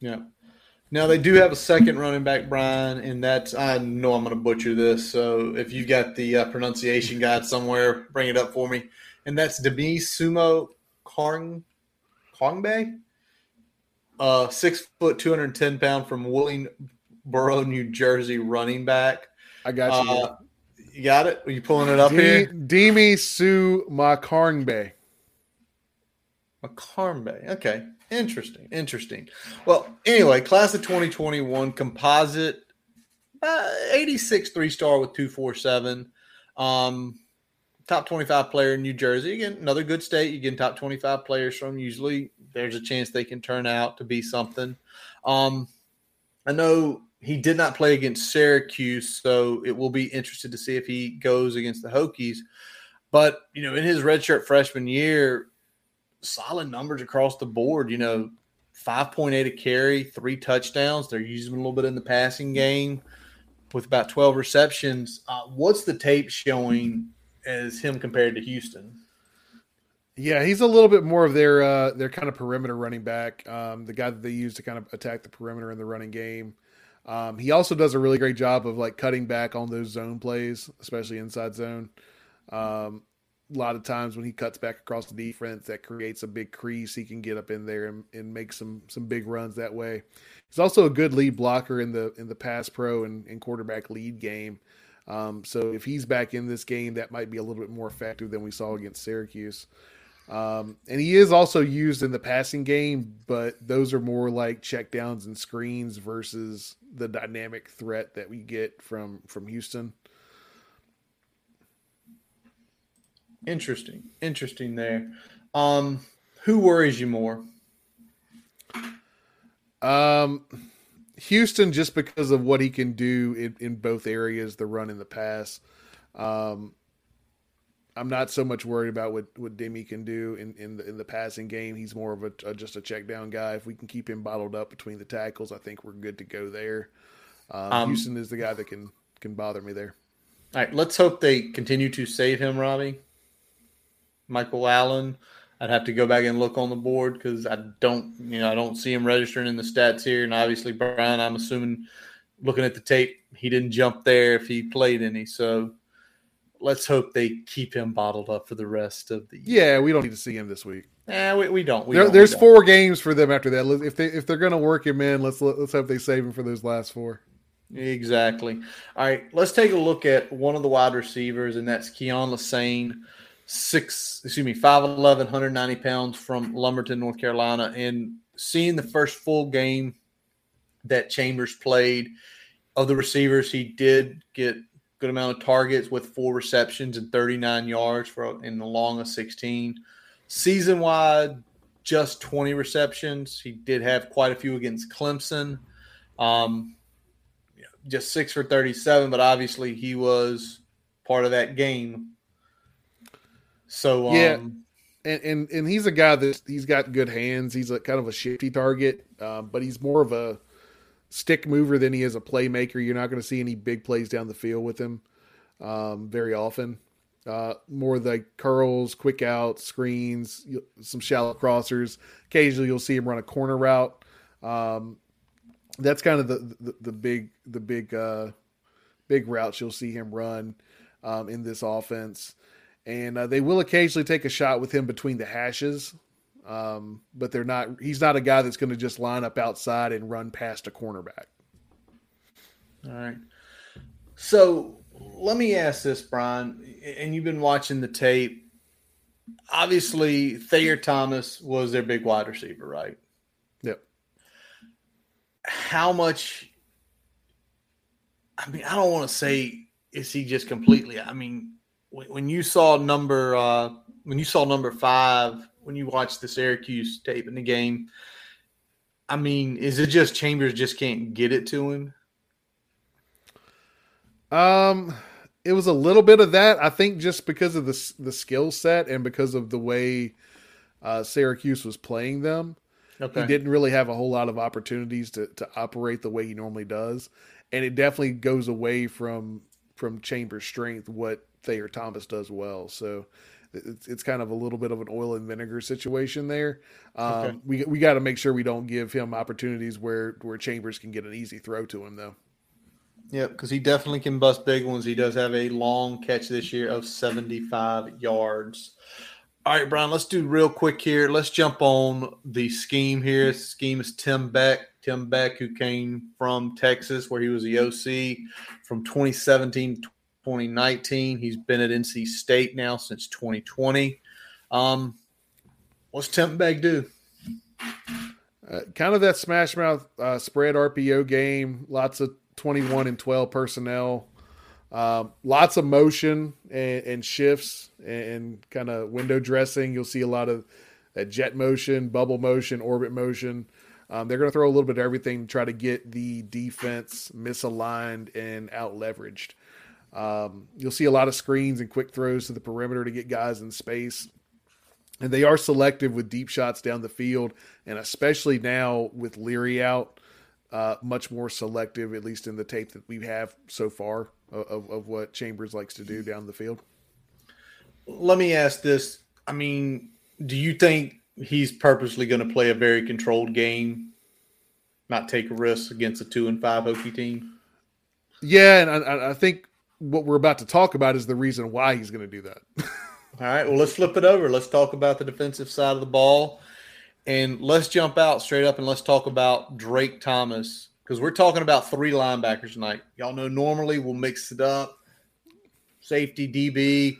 Yeah. Now they do have a second running back, Brian, and that's I know I'm going to butcher this. So if you've got the uh, pronunciation guide somewhere, bring it up for me. And that's Demi Sumo Kong Kongbe, uh, six foot, two hundred ten pound from Willingboro, New Jersey, running back.
I got you. Uh,
you got it. Are you pulling it up D- here?
Demi Su Makarngbe.
Makarngbe. Okay. Interesting. Interesting. Well, anyway, class of 2021 composite uh, 86 three star with 247. Um, top 25 player in New Jersey. Again, another good state. You get top 25 players from. Usually there's a chance they can turn out to be something. Um, I know he did not play against Syracuse, so it will be interested to see if he goes against the Hokies. But, you know, in his redshirt freshman year, solid numbers across the board. You know, 5.8 a carry, three touchdowns. They're using a little bit in the passing game with about 12 receptions. Uh, what's the tape showing as him compared to Houston?
Yeah, he's a little bit more of their uh, their kind of perimeter running back, um, the guy that they use to kind of attack the perimeter in the running game. Um, he also does a really great job of like cutting back on those zone plays, especially inside zone. Um, a lot of times when he cuts back across the defense, that creates a big crease. He can get up in there and, and make some some big runs that way. He's also a good lead blocker in the in the pass pro and, and quarterback lead game. Um, so if he's back in this game, that might be a little bit more effective than we saw against Syracuse. Um, and he is also used in the passing game, but those are more like checkdowns and screens versus the dynamic threat that we get from from Houston.
Interesting. Interesting there. Um, who worries you more?
Um, Houston, just because of what he can do in, in both areas, the run and the pass. Um, I'm not so much worried about what, what Demi can do in, in the in the passing game. He's more of a, a, just a check down guy. If we can keep him bottled up between the tackles, I think we're good to go there. Um, um, Houston is the guy that can can bother me there.
All right, let's hope they continue to save him, Robbie. Michael Allen. I'd have to go back and look on the board because I don't, you know, I don't see him registering in the stats here. And obviously, Brian, I'm assuming, looking at the tape, he didn't jump there if he played any. So let's hope they keep him bottled up for the rest of the
year. Yeah, we don't need to see him this week.
Yeah, we, we don't. We
there,
don't,
there's
we don't.
four games for them after that. If they if they're going to work him in, let's let's hope they save him for those last four.
Exactly. All right, let's take a look at one of the wide receivers, and that's Keyon Lesane, six, excuse me, 5'11", 190 pounds from Lumberton, North Carolina, and seeing the first full game that Chambers played of the receivers, he did get good amount of targets with four receptions and 39 yards for in the long of 16. Season wide, just 20 receptions. He did have quite a few against Clemson. Um, just six for 37, but obviously he was part of that game. So, um,
yeah. And, and, and he's a guy that he's got good hands. He's a kind of a shifty target, um, but he's more of a stick mover than he is a playmaker. You're not going to see any big plays down the field with him um, very often. Uh, more like curls, quick outs, screens, some shallow crossers. Occasionally, you'll see him run a corner route. Um, that's kind of the, the, the big the big uh, big routes you'll see him run um, in this offense. And uh, they will occasionally take a shot with him between the hashes. Um, but they're not. He's not a guy that's going to just line up outside and run past a cornerback.
All right. So let me ask this, Brian, and you've been watching the tape. Obviously, Thayer Thomas was their big wide receiver, right?
Yep.
How much? I mean, I don't want to say is he just completely. I mean, when, you saw number uh, when you saw number five when you watch the Syracuse tape in the game? I mean, is it just Chambers just can't get it to him?
Um, it was a little bit of that. I think just because of the the skill set and because of the way uh, Syracuse was playing them, okay. he didn't really have a whole lot of opportunities to to operate the way he normally does, and it definitely goes away from from Chambers' strength what Thayer Thomas does well. So it's, it's kind of a little bit of an oil and vinegar situation there. Um, okay. We we got to make sure we don't give him opportunities where where Chambers can get an easy throw to him though.
Yep, because he definitely can bust big ones. He does have a long catch this year of 75 yards. All right, Brian, let's do real quick here. Let's jump on the scheme here. The scheme is Tim Beck. Tim Beck, who came from Texas, where he was the OC from 2017 2019. He's been at NC State now since 2020. Um, what's Beck do?
Uh, kind of that smash mouth uh, spread RPO game. Lots of 21 and 12 personnel. Uh, lots of motion and, and shifts and, and kind of window dressing. You'll see a lot of that jet motion, bubble motion, orbit motion. Um, they're going to throw a little bit of everything to try to get the defense misaligned and out leveraged. Um, you'll see a lot of screens and quick throws to the perimeter to get guys in space. And they are selective with deep shots down the field, and especially now with Leary out, uh, much more selective, at least in the tape that we have so far of, of what Chambers likes to do down the field.
Let me ask this. I mean, do you think he's purposely going to play a very controlled game, not take risks against a two and five Hokie team?
Yeah, and I, I think what we're about to talk about is the reason why he's going to do that.
All right. Well, let's flip it over. Let's talk about the defensive side of the ball. And let's jump out straight up and let's talk about Drake Thomas because we're talking about three linebackers tonight. Y'all know normally we'll mix it up safety, DB.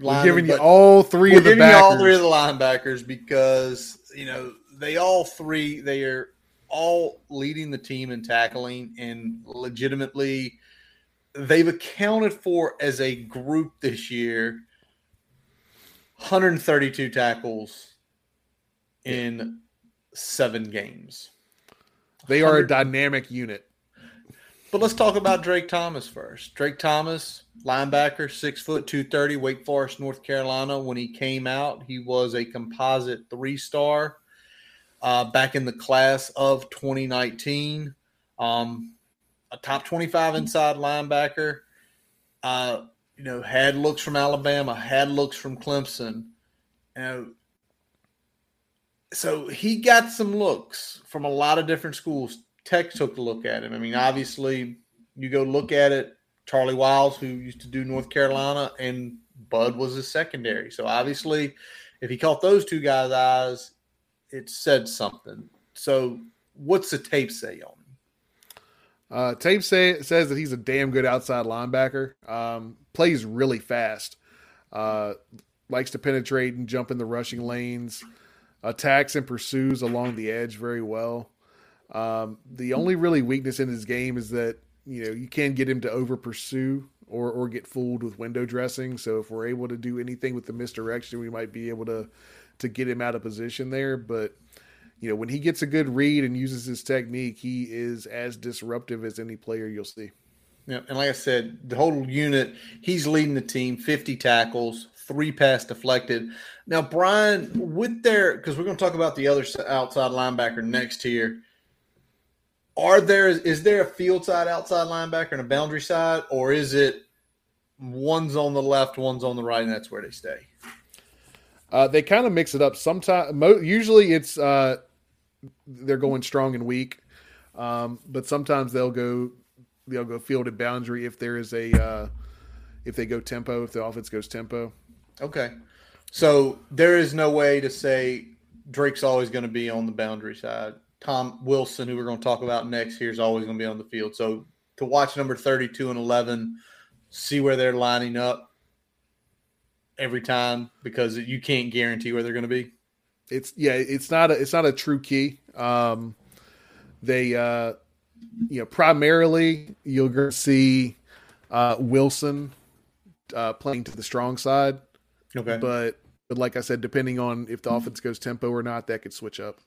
We're giving you all 3
of
the
giving backers. you all three of the linebackers because, you know, they all three, they are all leading the team in tackling and legitimately they've accounted for as a group this year 132 tackles in seven games.
They are a dynamic unit.
But let's talk about Drake Thomas first. Drake Thomas, linebacker, six foot two thirty, Wake Forest, North Carolina. When he came out, he was a composite three star uh, back in the class of 2019. Um, a top 25 inside linebacker. Uh, you know, had looks from Alabama, had looks from Clemson. You know, so he got some looks from a lot of different schools. Tech took a look at him. I mean, obviously, you go look at it. Charlie Wiles, who used to do North Carolina, and Bud was his secondary. So obviously, if he caught those two guys' eyes, it said something. So, what's the tape say on him?
Uh, tape say, says that he's a damn good outside linebacker. Um, plays really fast. Uh, likes to penetrate and jump in the rushing lanes. Attacks and pursues along the edge very well. Um, the only really weakness in his game is that you know you can get him to over pursue or or get fooled with window dressing. So if we're able to do anything with the misdirection, we might be able to to get him out of position there. But you know, when he gets a good read and uses his technique, he is as disruptive as any player you'll see.
Yeah, and like I said, the whole unit, he's leading the team, 50 tackles, three pass deflected. Now, Brian, with their because we're going to talk about the other outside linebacker next here. Are there is there a field side outside linebacker and a boundary side, or is it one's on the left, one's on the right, and that's where they stay?
Uh, they kind of mix it up. Sometimes, mo- usually it's uh, they're going strong and weak, um, but sometimes they'll go they'll go field and boundary if there is a uh, if they go tempo if the offense goes tempo.
Okay, so there is no way to say Drake's always going to be on the boundary side. Tom Wilson, who we're going to talk about next here, is always going to be on the field. So to watch number thirty-two and eleven, see where they're lining up every time because you can't guarantee where they're going to be.
It's yeah, it's not a it's not a true key. Um, they uh, you know primarily you'll see uh, Wilson uh, playing to the strong side.
Okay,
but but like I said, depending on if the offense goes tempo or not, that could switch up.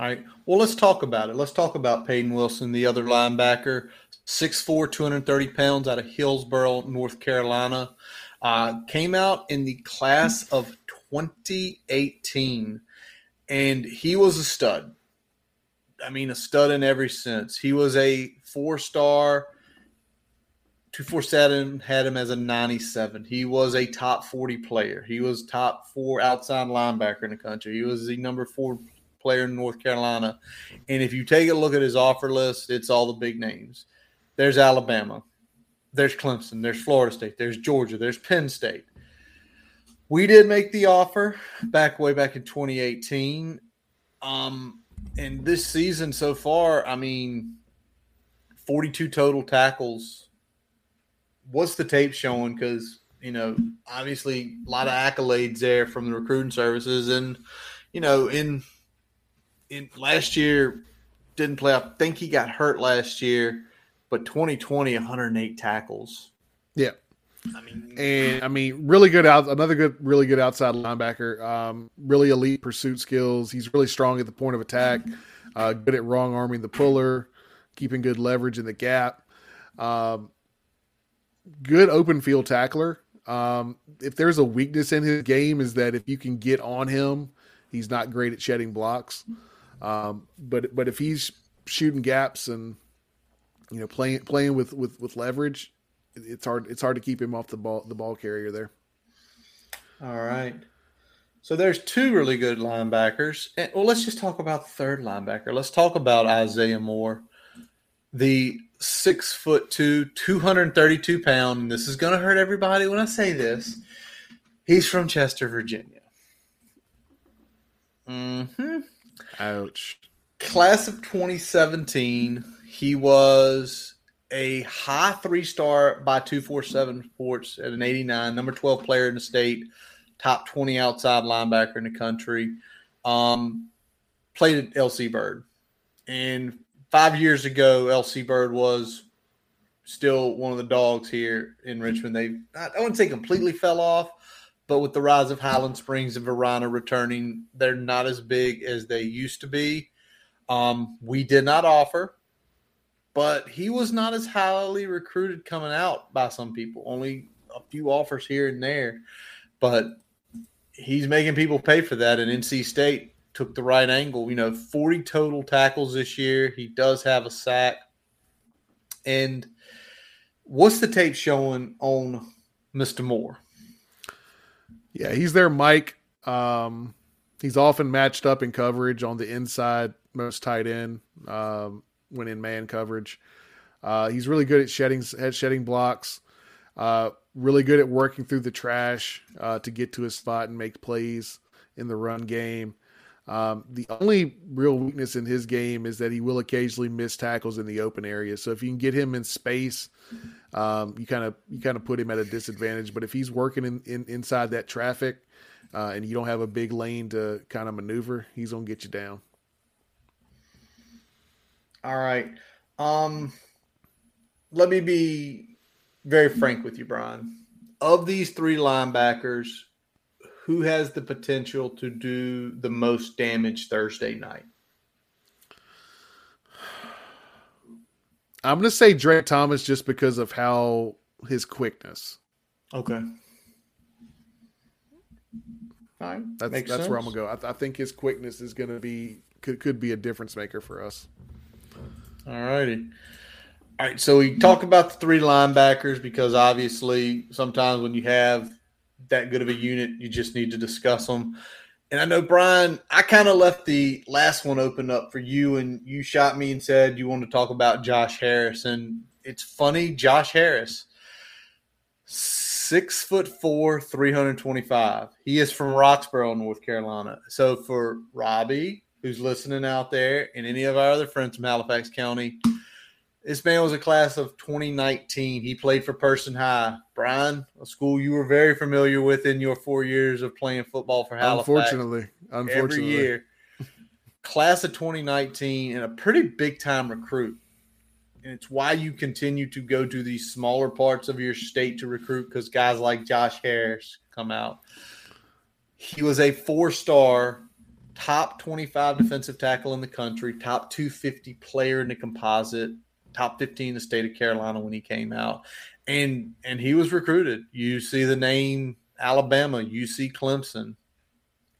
All right. Well, let's talk about it. Let's talk about Peyton Wilson, the other linebacker, 6'4", 230 pounds out of Hillsborough, North Carolina. Uh, came out in the class of 2018, and he was a stud. I mean, a stud in every sense. He was a four star. 247 had him as a 97. He was a top 40 player. He was top four outside linebacker in the country. He was the number four player in North Carolina. And if you take a look at his offer list, it's all the big names. There's Alabama, there's Clemson, there's Florida State, there's Georgia, there's Penn State. We did make the offer back way back in 2018. Um, and this season so far, I mean, 42 total tackles. What's the tape showing? Because, you know, obviously a lot of accolades there from the recruiting services. And, you know, in in last year didn't play. I think he got hurt last year but 2020, 108 tackles.
Yeah. I mean, and I mean, really good out. Another good, really good outside linebacker. Um, really elite pursuit skills. He's really strong at the point of attack. Uh, good at wrong arming the puller, keeping good leverage in the gap. Um, good open field tackler. Um, if there's a weakness in his game, is that if you can get on him, he's not great at shedding blocks. Um, but but if he's shooting gaps and you know, playing playing with with with leverage, it's hard it's hard to keep him off the ball the ball carrier there.
All right. So there's two really good linebackers. And, well, let's just talk about the third linebacker. Let's talk about Isaiah Moore, the six foot two, 232 pound. And this is going to hurt everybody when I say this. He's from Chester, Virginia.
Mm-hmm. Ouch.
Class of 2017. He was a high three star by 247 Sports at an 89, number 12 player in the state, top 20 outside linebacker in the country. Um, played at LC Bird. And five years ago, LC Bird was still one of the dogs here in Richmond. They, I wouldn't say completely fell off, but with the rise of Highland Springs and Varina returning, they're not as big as they used to be. Um, we did not offer, but he was not as highly recruited coming out by some people. Only a few offers here and there, but he's making people pay for that. And NC State took the right angle. You know, 40 total tackles this year. He does have a sack. And what's the tape showing on Mr. Moore?
Yeah, he's there, Mike. Um, he's often matched up in coverage on the inside, most tight end um, when in man coverage. Uh, he's really good at shedding at shedding blocks. Uh, really good at working through the trash uh, to get to his spot and make plays in the run game. Um, the only real weakness in his game is that he will occasionally miss tackles in the open area. So if you can get him in space, um, you kind of you kind of put him at a disadvantage. But if he's working in, in inside that traffic uh, and you don't have a big lane to kind of maneuver, he's gonna get you down.
All right. Um, let me be very frank with you, Brian. Of these three linebackers, who has the potential to do the most damage Thursday night?
I'm going to say Drake Thomas just because of how his quickness.
Okay. Fine.
That's,
Makes
that's
sense.
where I'm going to go. I, th- I think his quickness is going to be could could be a difference maker for us.
All righty. All right. So we talk about the three linebackers because obviously sometimes when you have that good of a unit, you just need to discuss them. And I know, Brian, I kind of left the last one open up for you, and you shot me and said you want to talk about Josh Harris. And it's funny, Josh Harris, six foot four, 325. He is from Roxboro, North Carolina. So for Robbie, who's listening out there, and any of our other friends from Halifax County, this man was a class of 2019. He played for Person High. Brian, a school you were very familiar with in your four years of playing football for Halifax.
Unfortunately, unfortunately,
Every year. Class of 2019 and a pretty big time recruit. And it's why you continue to go to these smaller parts of your state to recruit because guys like Josh Harris come out. He was a four star, top 25 defensive tackle in the country, top 250 player in the composite, top 15 in the state of Carolina when he came out. And and he was recruited. You see the name Alabama, UC Clemson.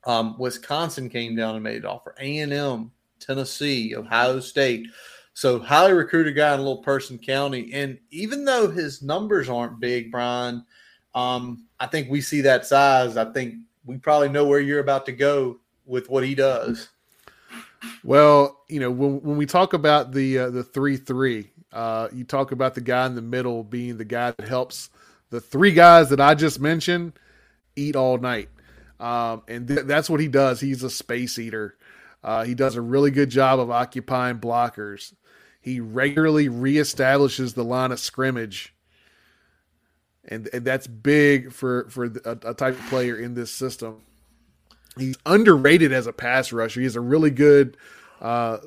Um, Wisconsin came down and made an offer. A&M, Tennessee, Ohio State. So highly recruited guy in Little Person County. And even though his numbers aren't big, Brian, um, I think we see that size. I think we probably know where you're about to go with what he does.
Well, you know, when when we talk about the uh, the three three, uh, you talk about the guy in the middle being the guy that helps the three guys that I just mentioned eat all night, um, and th- that's what he does. He's a space eater. Uh, he does a really good job of occupying blockers. He regularly reestablishes the line of scrimmage, and, and that's big for for a, a type of player in this system he's underrated as a pass rusher. He has a really good uh,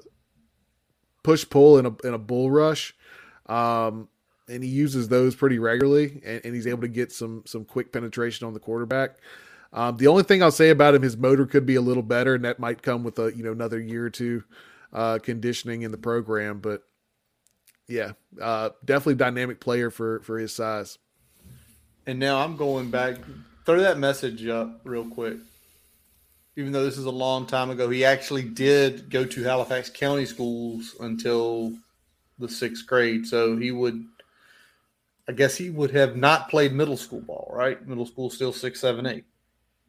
push pull and a, and a bull rush, um, and he uses those pretty regularly. And, and, he's able to get some some quick penetration on the quarterback. Um, the only thing I'll say about him, his motor could be a little better, and that might come with a you know another year or two uh, conditioning in the program. But yeah, uh, definitely dynamic player for for his size.
And now I'm going back. Throw that message up real quick even though this is a long time ago, he actually did go to Halifax County schools until the sixth grade. So he would, I guess, he would have not played middle school ball, right? Middle school still six, seven, eight.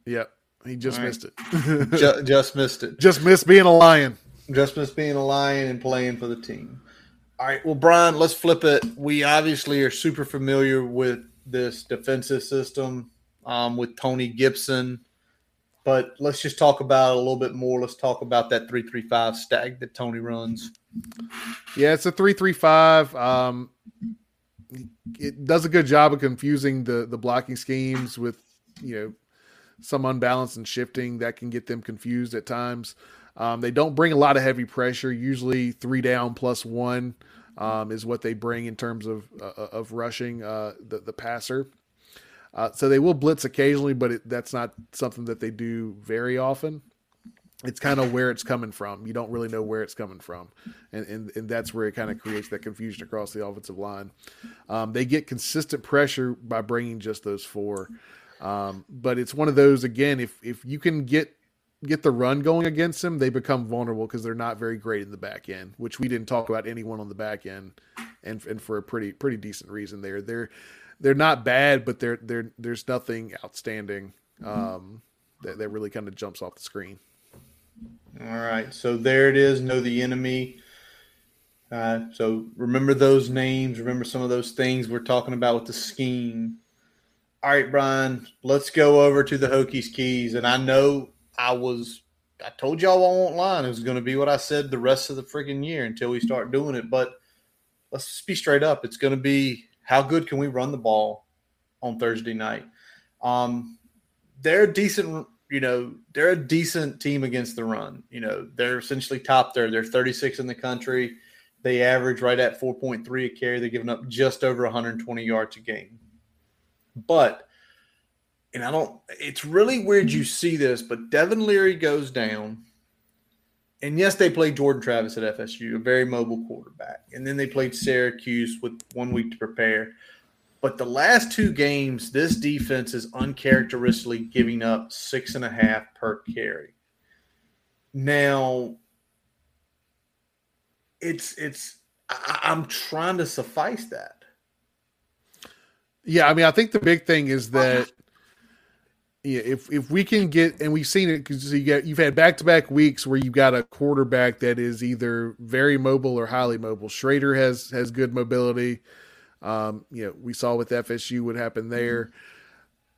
Yep, he just
All
missed it.
just, just missed it.
just missed being a lion.
Just missed being a lion and playing for the team. All right. Well, Brian, let's flip it. We obviously are super familiar with this defensive system um, with Tony Gibson but let's just talk about it a little bit more. Let's talk about that three three five stack that Tony runs.
Yeah, it's a three three five. Um, it does a good job of confusing the the blocking schemes with you know some unbalance and shifting that can get them confused at times. Um, they don't bring a lot of heavy pressure. Usually three down plus one um, is what they bring in terms of uh, of rushing uh, the the passer. Uh, so they will blitz occasionally, but it, that's not something that they do very often. it's kind of where it's coming from. You don't really know where it's coming from, and and, and that's where it kind of creates that confusion across the offensive line. Um, they get consistent pressure by bringing just those four, um, but it's one of those again. If if you can get get the run going against them, they become vulnerable because they're not very great in the back end. Which we didn't talk about anyone on the back end, and and for a pretty pretty decent reason. There, they're they're not bad, but they're they're there's nothing outstanding um, that that really kind of jumps off the screen.
All right, so there it is. Know the enemy. Uh, so remember those names. Remember some of those things we're talking about with the scheme. All right, Brian, let's go over to the Hokies keys. And I know I was, I told y'all I won't lie. It was going to be what I said the rest of the freaking year until we start doing it. But let's just be straight up. It's going to be how good can we run the ball on Thursday night? Um, they're a decent you know, they're a decent team against the run. You know, they're essentially top there. They're 36 in the country. They average right at 4.3 a carry. They're giving up just over 120 yards a game. But, and I don't, it's really weird you see this, but Devin Leary goes down. And yes, they played Jordan Travis at FSU, a very mobile quarterback. And then they played Syracuse with one week to prepare. But the last two games, this defense is uncharacteristically giving up six and a half per carry. Now, it's it's I, I'm trying to suffice that.
Yeah, I mean, I think the big thing is that yeah, if if we can get and we've seen it because you get you've had back to back weeks where you've got a quarterback that is either very mobile or highly mobile. Shrader has has good mobility. Um, you know, we saw with FSU what happened there.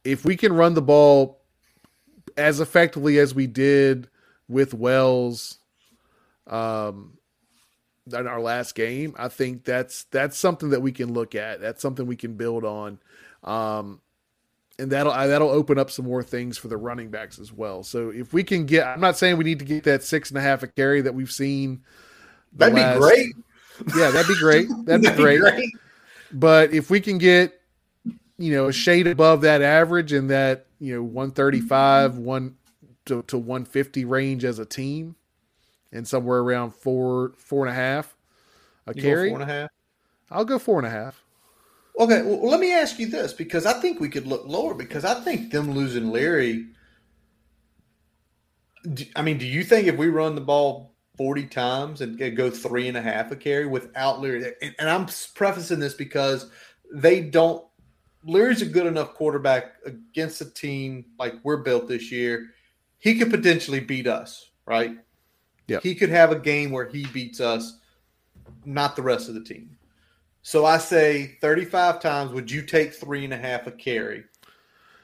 If we can run the ball as effectively as we did with Wells um, in our last game, I think that's that's something that we can look at. That's something we can build on. Um, and that'll that'll open up some more things for the running backs as well. So if we can get, I'm not saying we need to get that six and a half a carry that we've seen.
That'd last, be great.
Yeah, that'd be great. That'd, that'd be great. Be great. But if we can get, you know, a shade above that average in that, you know, 135, one to, to 150 range as a team, and somewhere around four, four and a half a you carry.
four and a half.
I'll go four and a half.
Okay, well, let me ask you this because I think we could look lower because I think them losing Leary. I mean, do you think if we run the ball 40 times and go three and a half a carry without Leary. And I'm prefacing this because they don't. Leary's a good enough quarterback against a team like we're built this year. He could potentially beat us, right?
Yeah.
He could have a game where he beats us, not the rest of the team. So I say 35 times, would you take three and a half a carry?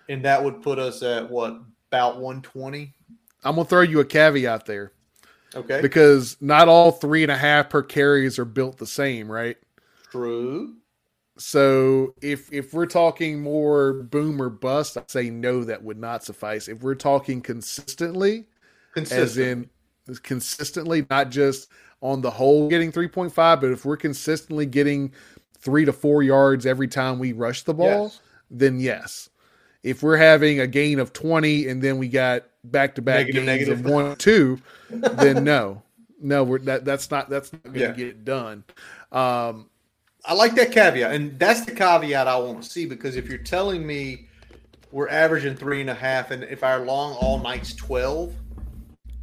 And that would put us at what, about 120?
I'm going to throw you a caveat there.
Okay.
Because not all three and a half per carries are built the same, right?
True.
So if if we're talking more boom or bust, I'd say no, that would not suffice. If we're talking consistently, Consistent. as in consistently, not just on the whole getting 3.5, but if we're consistently getting three to four yards every time we rush the ball, yes. then yes. If we're having a gain of 20 and then we got back to back games negative. of one two, then no, no, we're that that's not that's not going to yeah. get done. Um,
I like that caveat, and that's the caveat I want to see because if you're telling me we're averaging three and a half, and if our long all night's twelve,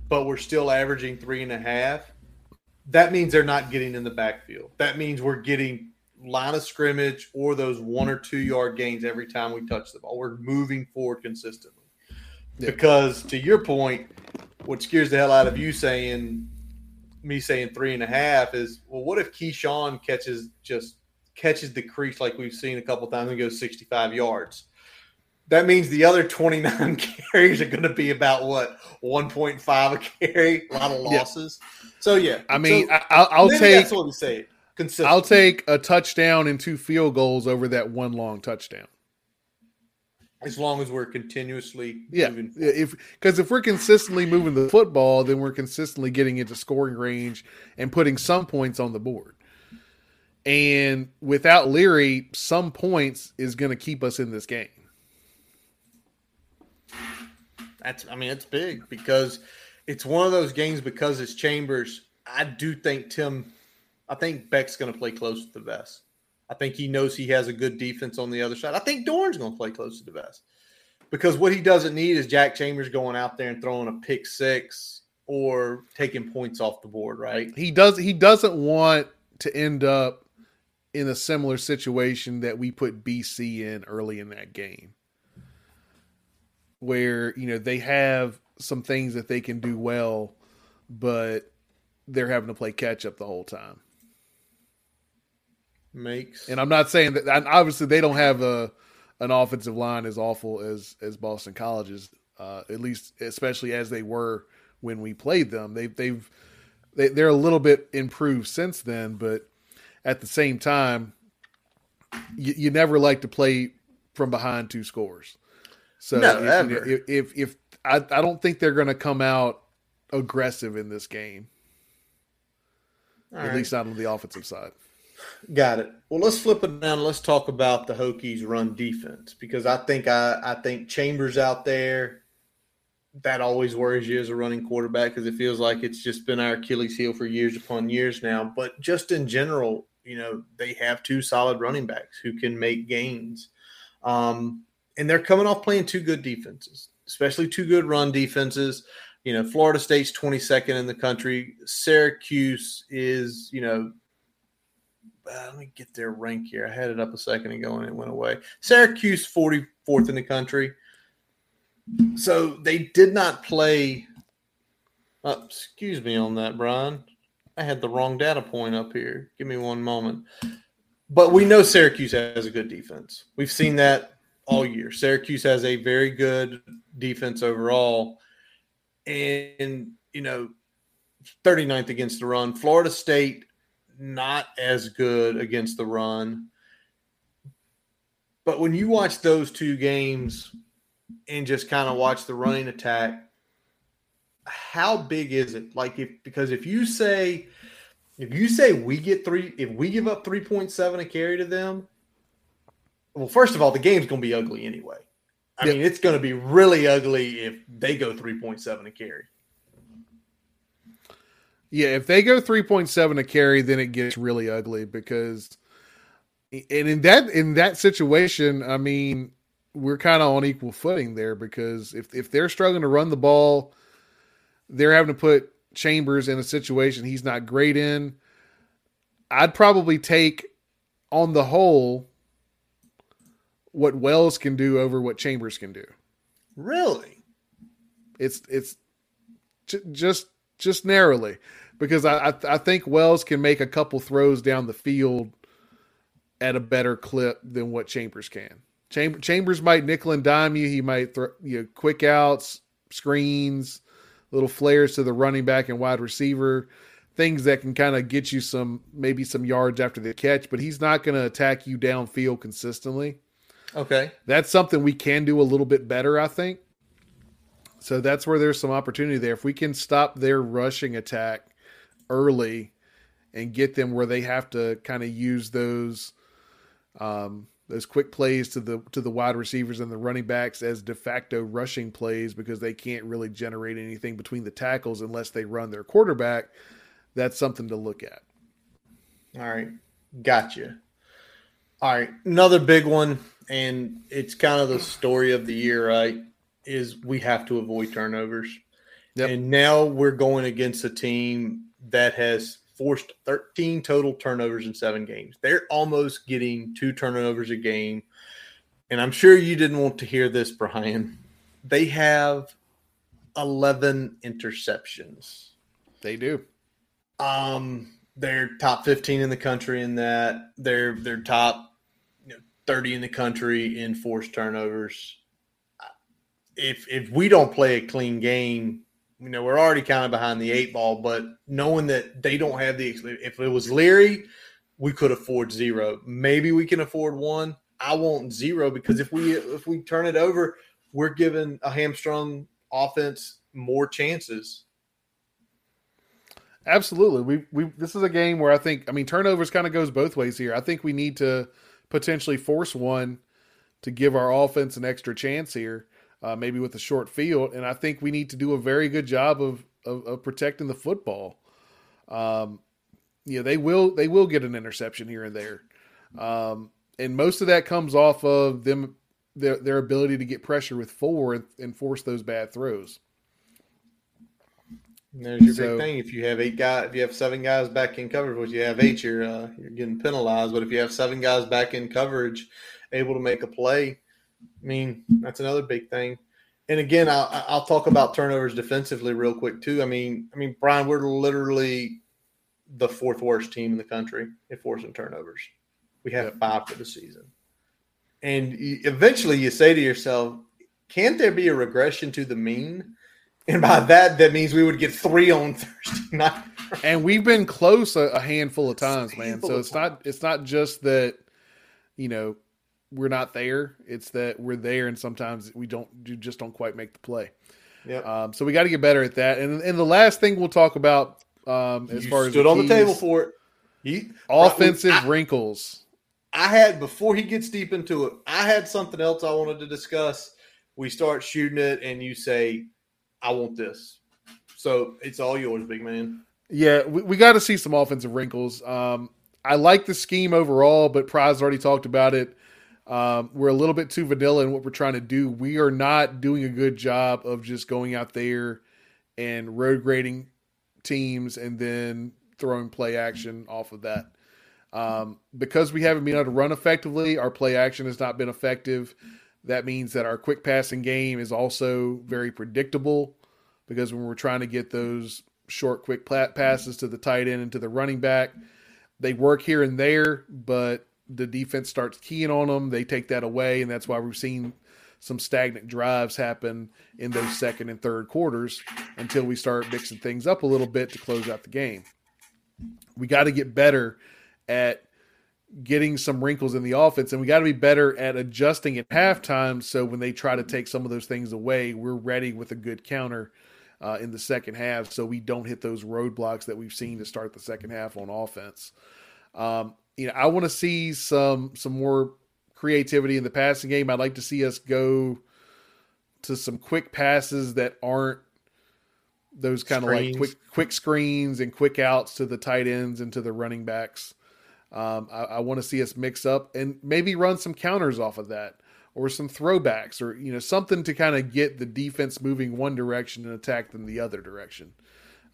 but we're still averaging three and a half, that means they're not getting in the backfield. That means we're getting line of scrimmage or those one or two yard gains every time we touch the ball. We're moving forward consistently. Yeah. Because to your point, what scares the hell out of you saying me saying three and a half is well, what if Keyshawn catches just catches the crease like we've seen a couple times and goes 65 yards? That means the other 29 carries are going to be about what 1.5 a carry, a lot of losses. Yeah. So yeah,
I mean, so, I, will take that's
what we say.
I'll take a touchdown and two field goals over that one long touchdown
as long as we're continuously
yeah moving if because if we're consistently moving the football then we're consistently getting into scoring range and putting some points on the board and without leary some points is going to keep us in this game
that's i mean it's big because it's one of those games because it's Chambers. I do think Tim, I think Beck's going to play close to the vest. I think he knows he has a good defense on the other side. I think Doeren's going to play close to the vest because what he doesn't need is Jack Chambers going out there and throwing a pick six or taking points off the board. Right?
He does. He doesn't want to end up in a similar situation that we put BC in early in that game, where you know they have some things that they can do well, but they're having to play catch up the whole time.
Makes
and I'm not saying that. Obviously, they don't have a an offensive line as awful as as Boston College's, uh, at least especially as they were when we played them. They've they've they, they're a little bit improved since then, but at the same time, you, you never like to play from behind two scores. So
no,
if, if, if, if I, I don't think they're going to come out aggressive in this game, All at right. least not on the offensive side.
Got it. Well, let's flip it down. Let's talk about the Hokies' run defense because I think I, I think Chambers out there that always worries you as a running quarterback because it feels like it's just been our Achilles heel for years upon years now. But just in general, you know, they have two solid running backs who can make gains. Um, and they're coming off playing two good defenses, especially two good run defenses. You know, Florida State's 22nd in the country. Syracuse is, you know, uh, let me get their rank here. I had it up a second ago and it went away. Syracuse 44th in the country. So they did not play. Uh, excuse me on that, Brian. I had the wrong data point up here. Give me one moment. But we know Syracuse has a good defense. We've seen that all year. Syracuse has a very good defense overall. And, you know, 39th against the run. Florida State not as good against the run. But when you watch those two games and just kind of watch the running attack, how big is it? Like if because if you say if you say we get three if we give up 3.7 a carry to them, well, first of all, the game's gonna be ugly anyway. I yep. mean, it's gonna be really ugly if they go 3.7 a carry.
Yeah, if they go 3.7 a carry, then it gets really ugly because and in that in that situation, I mean, we're kind of on equal footing there because if if they're struggling to run the ball, they're having to put Chambers in a situation he's not great in. I'd probably take on the whole what Wells can do over what Chambers can do.
Really?
It's it's just just narrowly because I, I, I think Wells can make a couple throws down the field at a better clip than what Chambers can. Chambers, Chambers might nickel and dime you. He might throw you know, quick outs, screens, little flares to the running back and wide receiver, things that can kind of get you some maybe some yards after the catch. But he's not going to attack you downfield consistently.
Okay,
that's something we can do a little bit better, I think. So that's where there's some opportunity there. If we can stop their rushing attack early and get them where they have to kind of use those um, those quick plays to the to the wide receivers and the running backs as de facto rushing plays because they can't really generate anything between the tackles unless they run their quarterback. That's something to look at.
All right, gotcha. All right, another big one, and it's kind of the story of the year, right? Is we have to avoid turnovers. Yep. And now we're going against a team that has forced 13 total turnovers in seven games. They're almost getting two turnovers a game. And I'm sure you didn't want to hear this, Brian. They have 11 interceptions.
They do.
Um, they're top 15 in the country in that. They're they're top 30 in the country in forced turnovers. If if we don't play a clean game, you know, we're already kind of behind the eight ball, but knowing that they don't have the, if it was Leary, we could afford zero. Maybe we can afford one. I want zero because if we if we turn it over, we're giving a hamstrung offense more chances.
Absolutely. We we this is a game where I think I mean turnovers kind of goes both ways here. I think we need to potentially force one to give our offense an extra chance here uh, maybe with a short field. And I think we need to do a very good job of of, of protecting the football. Um, you know, they will they will get an interception here and there, um, and most of that comes off of them their their ability to get pressure with four and, and force those bad throws.
And there's your so, big thing. If you have eight guys, if you have seven guys back in coverage, which you have eight, you're uh, you're getting penalized. But if you have seven guys back in coverage, able to make a play, I mean that's another big thing. And again, I'll, I'll talk about turnovers defensively real quick too. I mean, I mean, Brian, we're literally the fourth worst team in the country at forcing turnovers. We have five for the season. And eventually you say to yourself, can't there be a regression to the mean? And by that, that means we would get three on Thursday night.
and we've been close a, a handful of times, man. So it's not it's not just that you know we're not there. It's that we're there, and sometimes we don't you just don't quite make the play.
Yeah.
Um, so we got to get better at that. And and the last thing we'll talk about um, as
you
far
as stood on the table for it.
He, offensive I, wrinkles.
I had before he gets deep into it. I had something else I wanted to discuss. We start shooting it, and you say, "I want this." So it's all yours, big man.
Yeah, we, we got to see some offensive wrinkles. Um, I like the scheme overall, but Pry's already talked about it. Um, we're a little bit too vanilla in what we're trying to do. We are not doing a good job of just going out there and road grading teams and then throwing play action off of that. Um, because we haven't been able to run effectively, our play action has not been effective. That means that our quick passing game is also very predictable because when we're trying to get those short, quick passes to the tight end and to the running back, they work here and there, but the defense starts keying on them. They take that away, and that's why we've seen some stagnant drives happen in those second and third quarters until we start mixing things up a little bit to close out the game. We got to get better at getting some wrinkles in the offense, and we got to be better at adjusting at halftime. So when they try to take some of those things away, we're ready with a good counter uh, in the second half, so we don't hit those roadblocks that we've seen to start the second half on offense. Um, you know, I want to see some some more creativity in the passing game. I'd like to see us go to some quick passes that aren't those kind of like quick quick screens and quick outs to the tight ends and to the running backs. Um, I, I want to see us mix up and maybe run some counters off of that or some throwbacks or you know something to kind of get the defense moving one direction and attack them the other direction.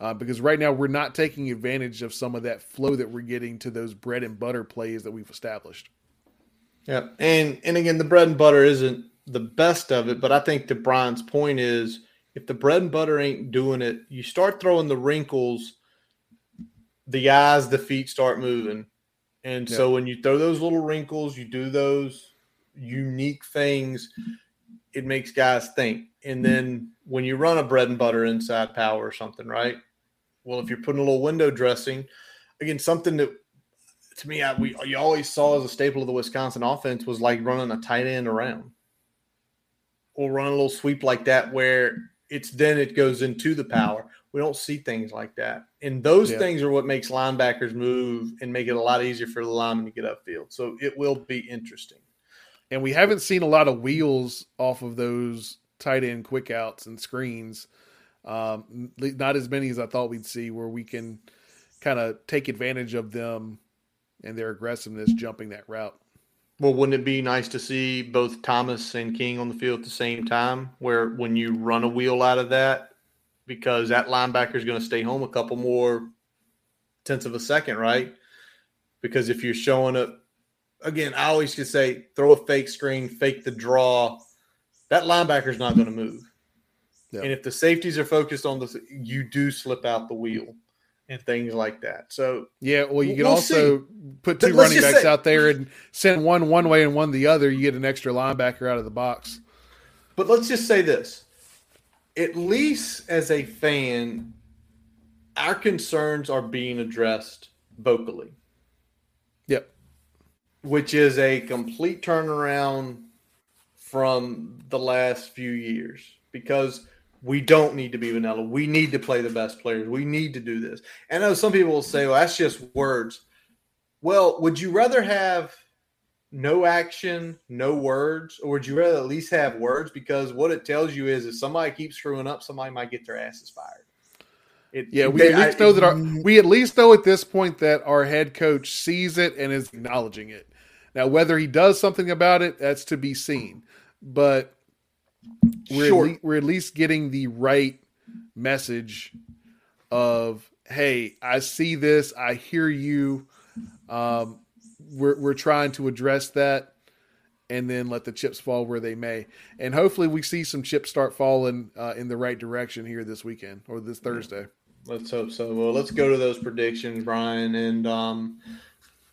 Uh, because right now we're not taking advantage of some of that flow that we're getting to those bread and butter plays that we've established.
Yeah, and and again, the bread and butter isn't the best of it, but I think to Brian's point is if the bread and butter ain't doing it, you start throwing the wrinkles, the eyes, the feet start moving, and yeah. so when you throw those little wrinkles, you do those unique things, it makes guys think. And then when you run a bread and butter inside power or something, right? Well, if you're putting a little window dressing, again, something that to me, I, we you always saw as a staple of the Wisconsin offense was like running a tight end around, or running a little sweep like that where it's then it goes into the power. We don't see things like that, and those yeah. things are what makes linebackers move and make it a lot easier for the lineman to get upfield. So it will be interesting.
And we haven't seen a lot of wheels off of those tight end quick outs and screens. Um, not as many as I thought we'd see, where we can kind of take advantage of them and their aggressiveness jumping that route.
Well, wouldn't it be nice to see both Thomas and King on the field at the same time, where when you run a wheel out of that, because that linebacker is going to stay home a couple more tenths of a second, right? Because if you're showing up, again, I always just say throw a fake screen, fake the draw. That linebacker's not going to move. Yep. And if the safeties are focused on the, you do slip out the wheel and things like that. So
yeah, well, you can we'll also see. put 2 running backs say, out there and send one one way and one the other. You get an extra linebacker out of the box.
But let's just say this: at least as a fan, our concerns are being addressed vocally.
Yep.
Which is a complete turnaround from the last few years because we don't need to be vanilla. We need to play the best players. We need to do this. And I know some people will say, well, that's just words. Well, would you rather have no action, no words, or would you rather at least have words? Because what it tells you is if somebody keeps screwing up, somebody might get their asses fired.
It, yeah, we they, at least know that our we at least know at this point that our head coach sees it and is acknowledging it. Now, whether he does something about it, that's to be seen. But we're sure. at le- we're at least getting the right message of hey, I see this, I hear you. Um, we're we're trying to address that and then let the chips fall where they may. And hopefully, we see some chips start falling uh, in the right direction here this weekend or this Thursday.
Let's hope so. Well, let's go to those predictions, Brian. And um,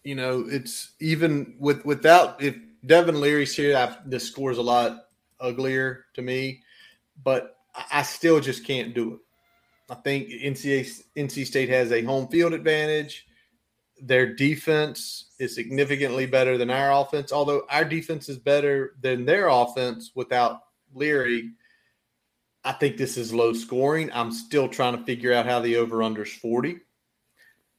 you know, it's even with without if Devin Leary's here, I've, this score's a lot uglier to me, but I still just can't do it. I think NC NC State has a home field advantage. Their defense is significantly better than our offense, although our defense is better than their offense without Leary. I think this is low scoring. I'm still trying to figure out how the over under is 40.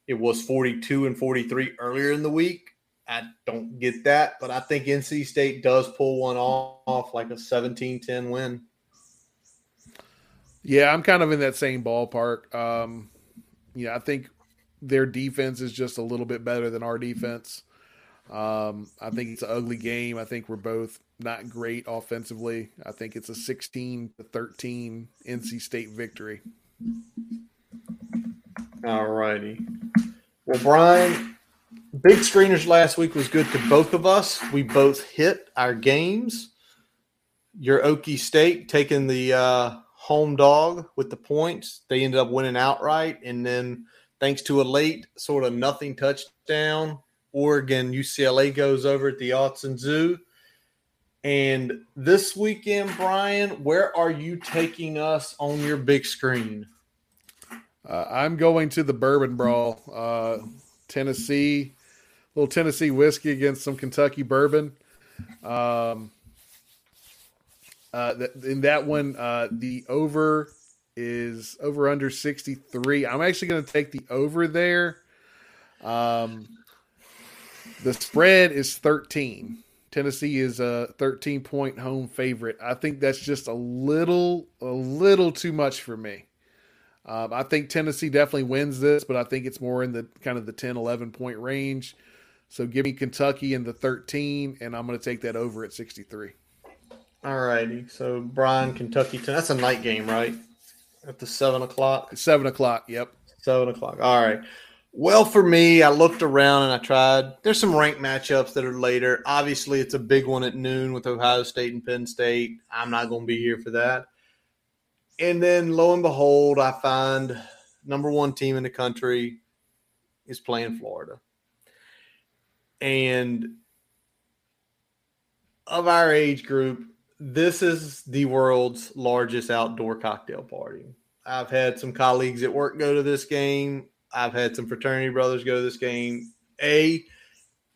It was 42 and 43 earlier in the week. I don't get that, but I think NC State does pull one off like a 17 10 win.
Yeah, I'm kind of in that same ballpark. Um, yeah, I think their defense is just a little bit better than our defense. Um, I think it's an ugly game. I think we're both not great offensively. I think it's a 16 to 13 NC State victory.
All righty. Well, Brian, big screeners last week was good to both of us. We both hit our games. Your Okie State taking the uh, home dog with the points. They ended up winning outright. And then, thanks to a late sort of nothing touchdown, Oregon UCLA goes over at the Autzen Zoo. And this weekend, Brian, where are you taking us on your big screen?
Uh, I'm going to the Bourbon Brawl, uh, Tennessee, little Tennessee whiskey against some Kentucky bourbon. Um, uh, in that one, uh, the over is over under 63. I'm actually going to take the over there. Um, the spread is 13. Tennessee is a 13 point home favorite. I think that's just a little, a little too much for me. Um, I think Tennessee definitely wins this, but I think it's more in the kind of the 10, 11 point range. So give me Kentucky in the 13, and I'm going to take that over at 63.
All righty. So Brian, Kentucky, that's a night game, right? At the seven o'clock.
Seven o'clock. Yep.
Seven o'clock. All right. Well, for me, I looked around and I tried. There's some ranked matchups that are later. Obviously, it's a big one at noon with Ohio State and Penn State. I'm not going to be here for that. And then, lo and behold, I find number one team in the country is playing Florida. And of our age group, this is the world's largest outdoor cocktail party. I've had some colleagues at work go to this game. I've had some fraternity brothers go to this game. A,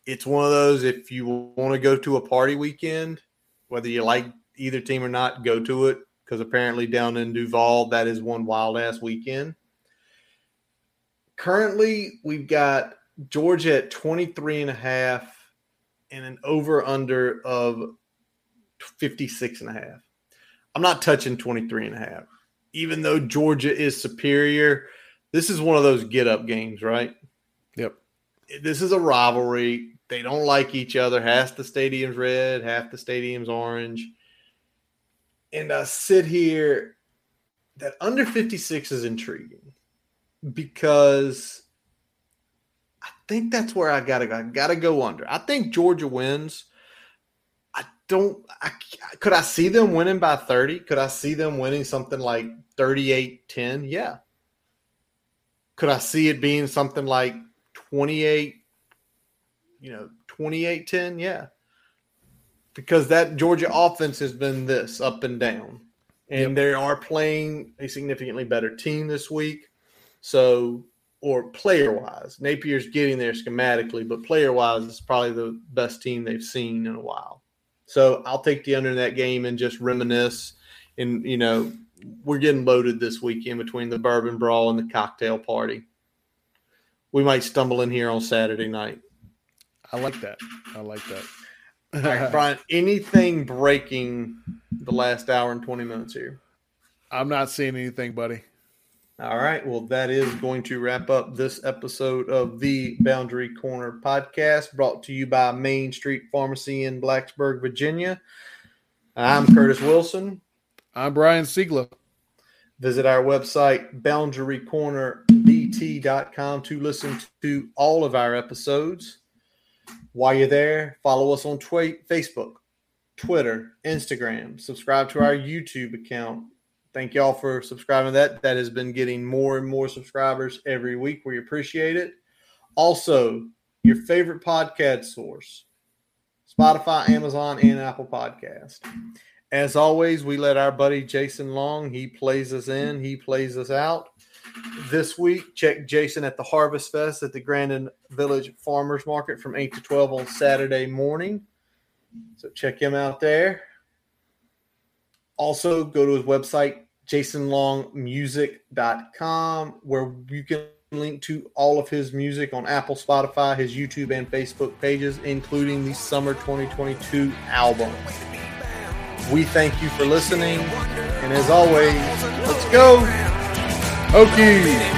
it's one of those if you want to go to a party weekend, whether you like either team or not, go to it because apparently down in Duval, that is one wild ass weekend. Currently, we've got Georgia at 23 and a half and an over under of 56 and a half. I'm not touching 23 and a half. Even though Georgia is superior, this is one of those get up games, right?
Yep.
This is a rivalry. They don't like each other. Half the stadium's red, half the stadium's orange. And I sit here that under 56 is intriguing because I think that's where I gotta go. I gotta go under. I think Georgia wins I don't I, could I see them winning by 30? Could I see them winning something like 38-10? Yeah. Could I see it being something like 28 you know, 28-10? Yeah. Because that Georgia offense has been this up and down. And yep. they are playing a significantly better team this week. So or player wise, Napier's getting there schematically, but player wise, it's probably the best team they've seen in a while. So I'll take the under in that game and just reminisce. And, you know, we're getting loaded this weekend between the bourbon brawl and the cocktail party. We might stumble in here on Saturday night.
I like that. I like that.
All right, Brian, anything breaking the last hour and 20 minutes here?
I'm not seeing anything, buddy.
All right. Well, that is going to wrap up this episode of the Boundary Corner podcast brought to you by Main Street Pharmacy in Blacksburg, Virginia. I'm Curtis Wilson.
I'm Brian Siegler.
Visit our website, boundarycornerbt.com, to listen to all of our episodes. While you're there, follow us on Facebook, Twitter, Instagram. Subscribe to our YouTube account. Thank y'all for subscribing. That that has been getting more and more subscribers every week. We appreciate it. Also, your favorite podcast source, Spotify, Amazon, and Apple Podcast. As always, we let our buddy Jason Long, he plays us in, he plays us out. This week, check Jason at the Harvest Fest at the Grandin Village Farmers Market from 8 to 12 on Saturday morning. So check him out there. Also, go to his website, jasonlongmusic.com, where you can link to all of his music on Apple, Spotify, his YouTube, and Facebook pages, including the Summer 2022 album. We thank you for listening. And as always, let's go.
Okie.